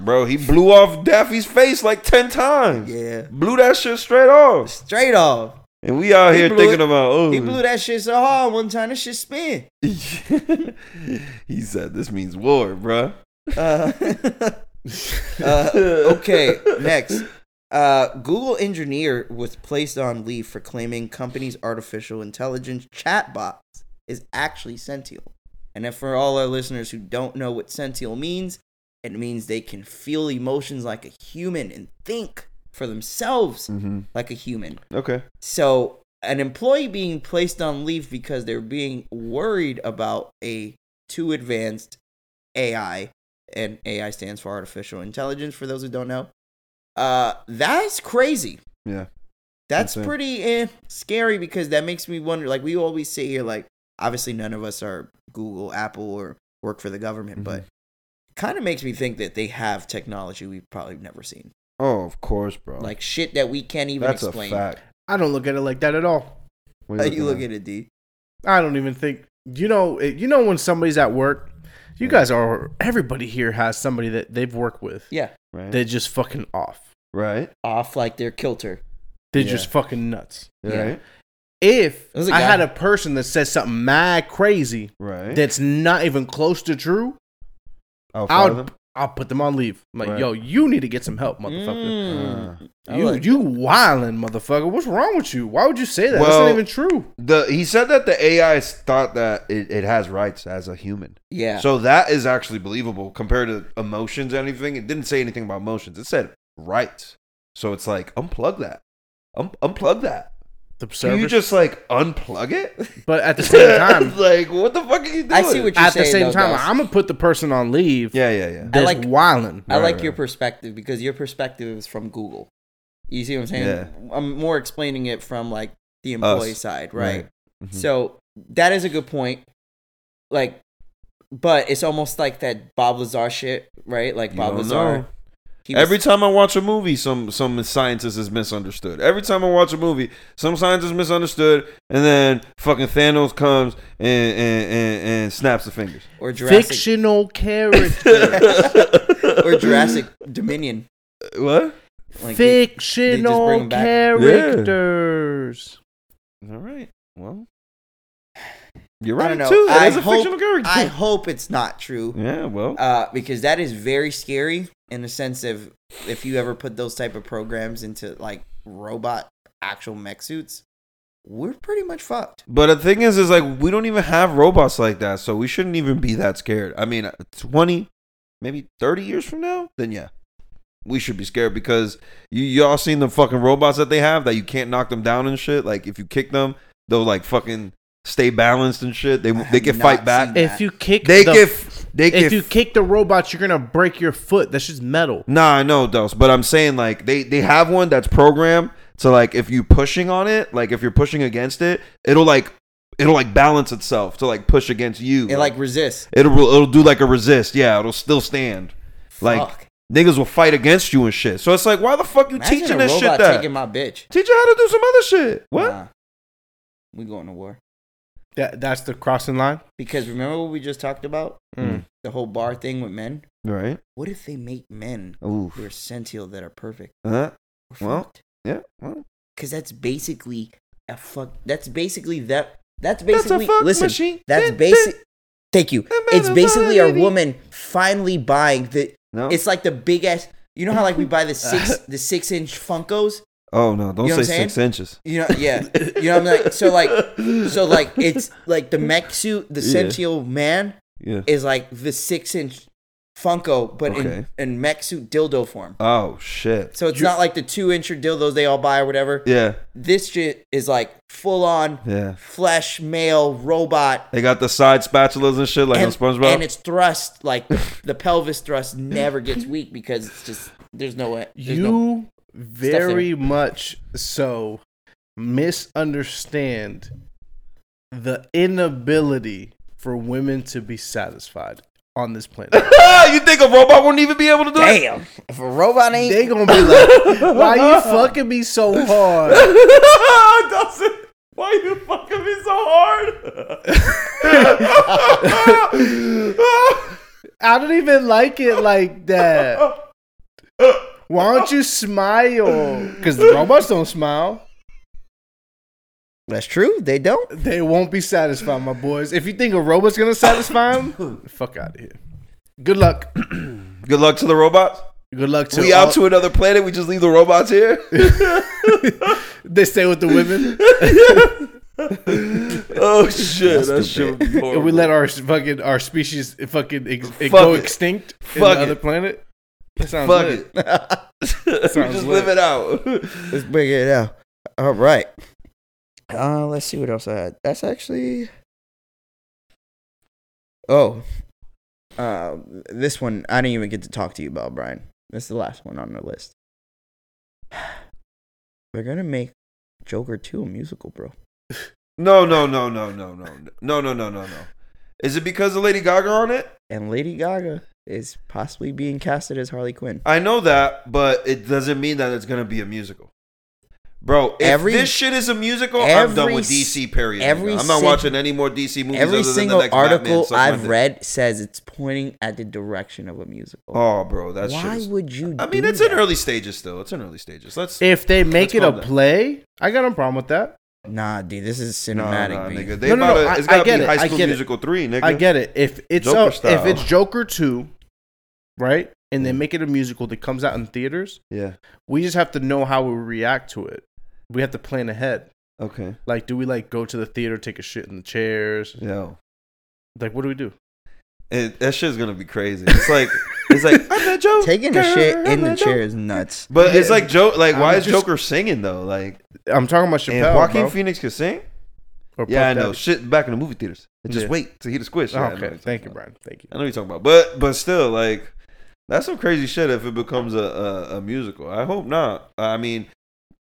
Bro, he blew off Daffy's face like ten times. yeah, Blew that shit straight off. straight off. And we out He here thinking it- about oh He blew that shit so hard one time, that shit spin. [laughs] he said this means war, bruh. Uh, [laughs] uh, okay, next. Uh, Google engineer was placed on leave for claiming company's artificial intelligence chatbot is actually sentient. And if for all our listeners who don't know what sentient means, it means they can feel emotions like a human and think for themselves Mm-hmm. like a human. Okay. So, an employee being placed on leave because they're being worried about a too advanced AI, and AI stands for artificial intelligence for those who don't know. Uh, that's crazy. Yeah. That's Insane. pretty eh, scary because that makes me wonder. Like we always say here, like obviously none of us are Google, Apple, or work for the government, Mhm. but kind of makes me think that they have technology we've probably never seen, Oh, of course, bro. like shit that we can't even that's explain. a fact. I don't look at it like that at all. What How you [laughs] you look looking at it, D? I don't even think you know. You know when somebody's at work, you Yeah. guys are. Everybody here has somebody that they've worked with. Yeah, right? They're just fucking off. right. off like their kilter. They're Yeah. just fucking nuts. Yeah. Right. If There's a I guy- had a person that says something mad crazy Right. that's not even close to true, I'll fire I'll them. I'll put them on leave. I'm like, Right. yo, you need to get some help, motherfucker. Mm. I You like you wildin', motherfucker. What's wrong with you? Why would you say that? That's not even true. The he said that the AI thought that it, it has rights as a human. Yeah. So that is actually believable compared to emotions. Anything. It didn't say anything about emotions. It said rights. So it's like unplug that. Um, unplug that. The Can servers, you just like unplug it? but at the [laughs] same time, like what the fuck are you doing? I see what you're at the saying. same though, time, Gus. I'm gonna put the person on leave. Yeah, yeah, yeah. That's like- wildin'. I Right, like right. your perspective because your perspective is from Google. You see what I'm saying? Yeah. I'm more explaining it from like the employee Us. side, right? Mhm. So that is a good point. Like, but it's almost like that Bob Lazar shit, right? Like You Bob don't Lazar. know. He was- Every time I watch a movie, some some scientist is misunderstood. Every time I watch a movie, some scientist is misunderstood, and then fucking Thanos comes and and, and, and snaps the fingers. or Jurassic Fictional character. [laughs] or Jurassic Dominion. Uh, what? Like they- they just Fictional characters. All right. Well, you're I right don't know. too. That I is a hope- fictional character. I hope it's not true. yeah. Well. uh, because that is very scary in the sense of if you ever put those type of programs into like robot actual mech suits, we're pretty much fucked. But the thing is, is like we don't even have robots like that, so we shouldn't even be that scared. I mean, twenty, maybe thirty years from now, then yeah, we should be scared because you y'all seen the fucking robots that they have that you can't knock them down and shit. Like if you kick them, they'll like fucking stay balanced and shit. They they can fight back. If you kick They the, give they if give. you kick the robots, you're gonna break your foot. That's just metal. Nah, I know, Dos, but I'm saying like they they have one that's programmed to like if you pushing on it, like if you're pushing against it, it'll like it'll like balance itself to like push against you. it like resists. It'll it'll do like a resist. Yeah, it'll still stand. Like Fuck. niggas will fight against you and shit. So it's like, why the fuck you Imagine teaching a this shit robot that? taking my bitch. Teach you how to do some other shit. What? Nah. we going to war. That that's the crossing line. Because remember what we just talked about? Mm. The whole bar thing with men? Right. What if they make men Ooh. who are sentient that are perfect? Uh, Well, fucked. yeah. Well, Because that's basically a fuck. That's basically that. That's that's a basically. fuck listen, machine. that's basic. Thank you. It's basically a woman finally buying the. No. It's like the big ass. You know how like we buy the [laughs] six the six inch Funkos. Oh no! Don't You know say six inches. You know, yeah. You know what I'm like. So like, so like, [laughs] it's like the mech suit, the Yeah. Sentio man Yeah. is like the six inch Funko, but Okay. in in mech suit dildo form. Oh shit. So it's not like the two inch dildos they all buy or whatever. Yeah. This shit is like full on Yeah. flesh male robot. They got the side spatulas and shit like and, on SpongeBob. and it's thrust like the, the pelvis thrust never gets weak because it's just there's no way. There's you no, very much so misunderstand the inability for women to be satisfied on this planet. [laughs] You think a robot won't even be able to do it? damn. If a robot ain't they gonna be like, "Why you [laughs] fucking me so hard?" [laughs] Dawson, why you fucking me so hard? I don't even like it like that. Why don't you smile? Because the robots don't smile. That's true. They don't. They won't be satisfied, my boys. If you think a robot's gonna satisfy them, [laughs] fuck out of here. Good luck. [clears throat] Good luck to the robots. Good luck to we all- out to another planet. We just leave the robots here. [laughs] They stay with the women. [laughs] oh shit, that stupid. shit. would be And we let our fucking our species fucking ex- Fuck go it. extinct in Fuck the other planet. That sounds Fuck lit. it. Sounds just lit. live it out. Let's bring it out. All right. Uh, let's see what else I had. That's actually. Oh. Uh, this one I didn't even get to talk to you about, Brian. This is the last one on the list. They're gonna make Joker 2 a musical, bro. No, no, no, no, no, no, no, no, no, no, no. Is it because of Lady Gaga on it? And Lady Gaga is possibly being casted as Harley Quinn. I know that, but it doesn't mean that it's gonna be a musical. Bro, if Every- this shit is a musical, I'm done with DC. Period. every. I'm not sing- watching any more DC movies. Every other than single the next article suck I've dick. read says it's pointing at the direction of a musical. Oh, bro, that shit. Why Is, would you? I mean, do it's in early stages still. It's in early stages. Let's. If they make it a calm down. play, I got no problem with that. Nah, dude, this is cinematic. nah, B. nigga. They No, no, about no, to- I- it's I gotta get be it, High I School get it. Musical three, nigga. I get it. If it's uh, Joker a, if it's Joker two, right, and they make it a musical that comes out in theaters, Yeah. we just have to know how we react to it. We have to plan ahead. Okay. Like, do we like go to the theater, take a shit in the chairs? Yo. Like, what do we do? It, that shit's gonna be crazy. It's like it's like [laughs] I'm the Joker. Taking a shit I'm in the Joker. chair is nuts. But it's like Joe. Like, why I'm is just- Joker singing though? Like, I'm talking about Chappelle, and Joaquin bro. Phoenix can sing. Or Yeah, I know. Daddy. Shit, back in the movie theaters. And just Yeah. wait to hear the squish. Yeah, I know what okay, thank talking you, about. Brian. Thank you. I know what you're talking about, but but still, like, that's some crazy shit if it becomes a, a, a musical. I hope not. I mean,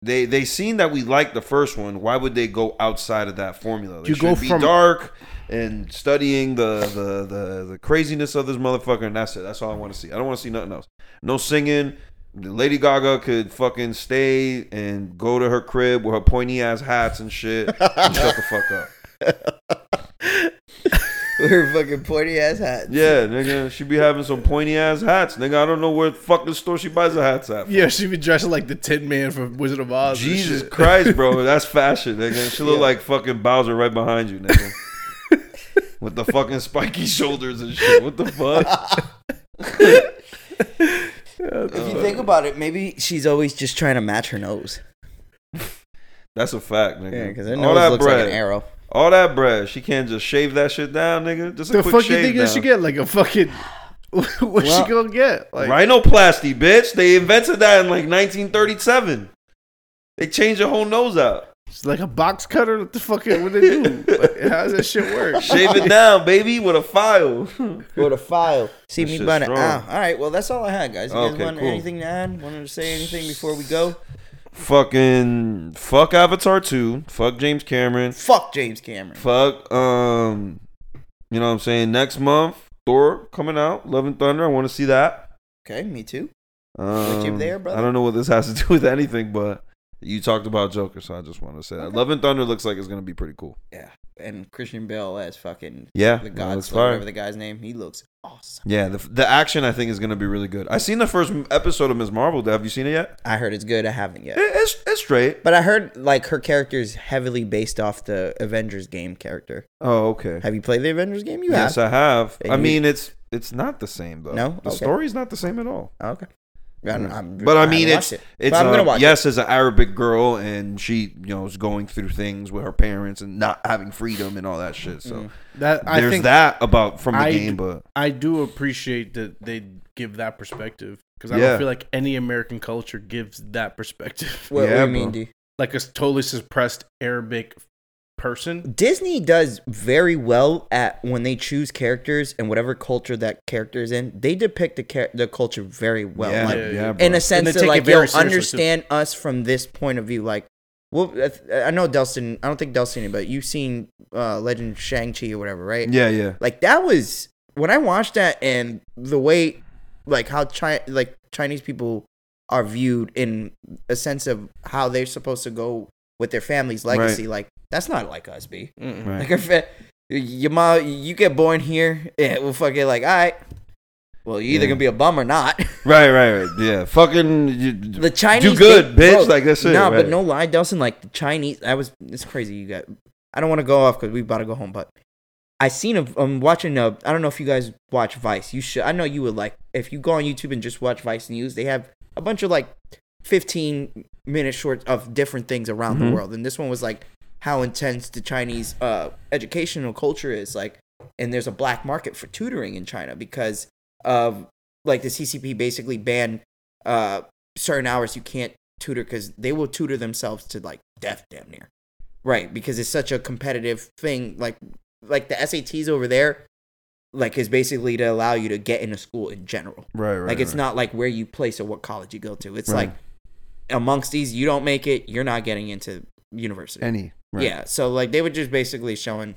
they they seen that we like the first one. Why would they go outside of that formula? They You should go be from- dark and studying the, the the the craziness of this motherfucker, and that's it. That's all I want to see. I don't want to see nothing else. No singing. Lady Gaga could fucking stay and go to her crib with her pointy ass hats and shit and shut the fuck up. [laughs] We're fucking pointy ass hats. Yeah, nigga, she be having some pointy ass hats, nigga. I don't know where the fucking store she buys the hats at. Yeah, she be dressed like the Tin Man from Wizard of Oz. and Jesus shit. Christ, bro, that's fashion, nigga. She look Yeah. like fucking Bowser right behind you, nigga. [laughs] With the fucking spiky shoulders and shit. What the fuck? If you think about it, maybe she's always just trying to match her nose. That's a fact, nigga. Yeah, because her all nose that looks bread, like an arrow. All that bread. She can't just shave that shit down, nigga. Just a The quick fuck you shave think down. she get? Like a fucking. [laughs] what Well- she gonna get? Like, Rhinoplasty, bitch. They invented that in like 1937. They changed her whole nose out. It's like a box cutter. What the fuck? What they do? [laughs] Like, how does that shit work? Shave it down, baby, with a file. [laughs] With a file. See That me shit's by the strong. ah. All right, well, that's all I had, guys. You guys Okay, want cool. anything to add? Wanted to say anything before we go? Fucking fuck Avatar 2. Fuck James Cameron. Fuck James Cameron. Fuck um you know what I'm saying? Next month, Thor coming out, Love and Thunder. I want to see that. Okay, me too. Um, you there, brother? I don't know what this has to do with anything, but You talked about Joker, so I just want to say that Okay. Love and Thunder looks like it's gonna be pretty cool. Yeah, and Christian Bale as fucking Yeah, the god, whatever the guy's name. He looks awesome. Yeah, the the action I think is gonna be really good. I seen the first episode of Ms. Marvel. Have you seen it yet? I heard it's good. I haven't yet, It, it's it's straight. but I heard like her character is heavily based off the Avengers game character. Oh, okay. Have you played the Avengers game? You yes, have. I have. And I you- mean, it's it's not the same though. No? the Okay. story's not the same at all. Okay. I don't- I'm- But I mean, haven't it's it. it's But I'm gonna watch it. yes, as an Arabic girl, and she you know is going through things with her parents and not having freedom and all that shit. So Mm. That I there's think that about from the I game, d- but I do appreciate that they give that perspective because I Yeah. don't feel like any American culture gives that perspective. [laughs] What, what do you mean. D? like a totally suppressed Arabic person. Disney does very well at when they choose characters and whatever culture that character is in, they depict the char- the culture very well. yeah, like, yeah, yeah. bro. in a sense take that like very you'll too. understand us from this point of view. Like, well, I- I know Dustin. I don't think Dustin, but you've seen uh, Legend of Shang Chi or whatever, right? yeah, yeah, Like that was when I watched that and the way, like how Chi- like Chinese people are viewed in a sense of how they're supposed to go with their family's legacy. Like that's not like us, b. Right. Like if it, your mom, you get born here, yeah, well, fuck it. Like, all right, well, you're either Yeah. gonna be a bum or not. [laughs] right, right, right. Yeah, fucking you, the Chinese do good, they- bitch. Like, that's it, No, right. but no lie, Dustin. Like the Chinese, I was it's crazy. You got. I don't want to go off because we about to go home, but I seen a. I'm watching a. I don't know if you guys watch Vice. You should. I know you would like if you go on YouTube and just watch Vice News. They have a bunch of like 15 minutes short of different things around Mhm. the world, and this one was like how intense the Chinese uh, educational culture is. Like, and there's a black market for tutoring in China because of like the CCP basically banned uh, certain hours you can't tutor because they will tutor themselves to like death damn near right because it's such a competitive thing like like the SATs over there like is basically to allow you to get into school in general right, right. like it's right. not like where you place or what college you go to it's Right. like amongst these you don't make it you're not getting into university any. Right. yeah so like they were just basically showing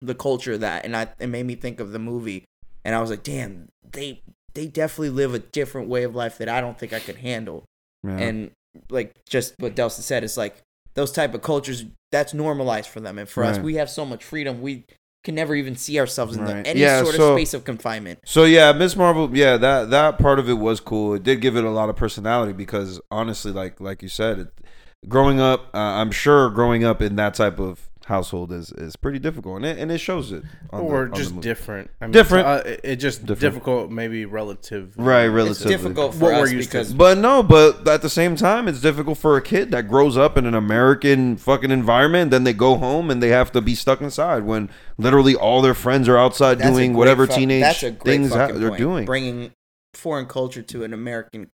the culture of that and i it made me think of the movie and i was like damn they they definitely live a different way of life that i don't think i could handle Yeah. and like just what Delson said, it's like those type of cultures that's normalized for them, and for us, we have so much freedom, we can never even see ourselves in the, any Yeah, sort so- of space of confinement. So yeah, Miss Marvel, yeah, that that part of it was cool. It did give it a lot of personality because honestly, like like you said, it, growing up, uh, I'm sure growing up in that type of household is is pretty difficult, and it, and it shows it. on the- or on the just movie. different. I mean, Different. Uh, it, it just Different. difficult, maybe relative. right? It's Relatively difficult for What we're us used to. because But no, but at the same time, it's difficult for a kid that grows up in an American fucking environment. Then they go home and they have to be stuck inside when literally all their friends are outside that's doing whatever fuck- teenage that's a great things ha- they're point. doing. bringing foreign culture to an American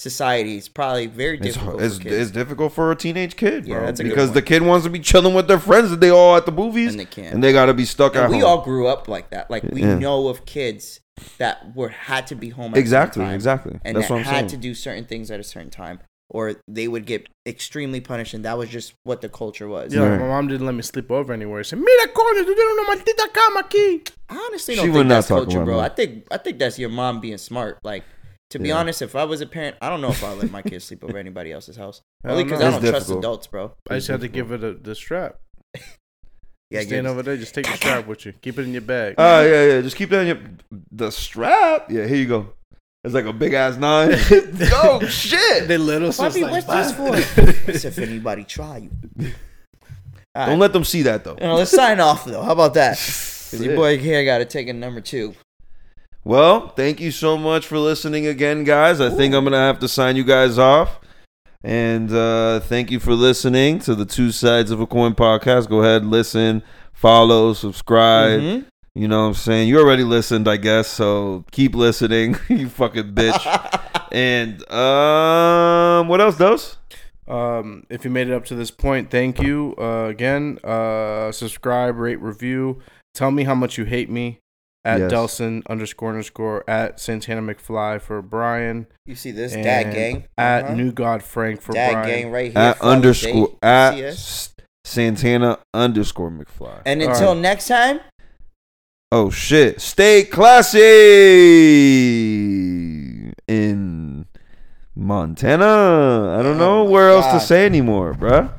society is probably very difficult. it's, for it's difficult for a teenage kid, Yeah, bro, that's a because point. the kid wants to be chilling with their friends that they all at the movies, and they can't. and they got to be stuck And at we home. all grew up like that. Like we Yeah. know of kids that were had to be home at exactly, time. exactly. and That's that what I'm had saying. to do certain things at a certain time, or they would get extremely punished, and that was just what the culture was. Yeah, Right. my mom didn't let me sleep over anywhere. She said, "Mira, coño, tú tienes una maldita cama aquí." I honestly She don't would think not that's culture, bro. me. I think I think that's your mom being smart. Like to be Yeah. honest, if I was a parent, I don't know if I'd let my kids sleep over anybody else's house. [laughs] I Only don't because. I don't trust adults, bro. I just had to give it a, the strap. [laughs] Yeah, stand over there, just take the strap with you. Keep it in your bag. Oh yeah, yeah. Just keep that in your the strap. Yeah, here you go. It's like a big ass nine. [laughs] oh shit! they little Bobby, sis like, what's this "Bye." for? As if anybody try you. All Don't right. let them see that though. You know, let's sign off though. How about that? 'Cause your boy here got to take a number two. Well, thank you so much for listening again, guys. I think I'm gonna have to sign you guys off. And uh, thank you for listening to the Two Sides of a Coin podcast. Go ahead, listen, follow, subscribe. Mhm. You know what I'm saying? You already listened, I guess. So keep listening, [laughs] you fucking bitch. [laughs] and um, what else, Dos? Um, if you made it up to this point, thank you uh, again. Uh, subscribe, rate, review. Tell me how much you hate me at Yes. Delson underscore underscore at Santana McFly for Brian You see this and dad gang at Uh-huh. New God Frank for Brian. dad Brian. gang right here. At underscore at See us? S- Santana underscore McFly. And until right. next time, Oh shit! Stay classy in Montana. I don't know Oh my where else to say anymore, bruh.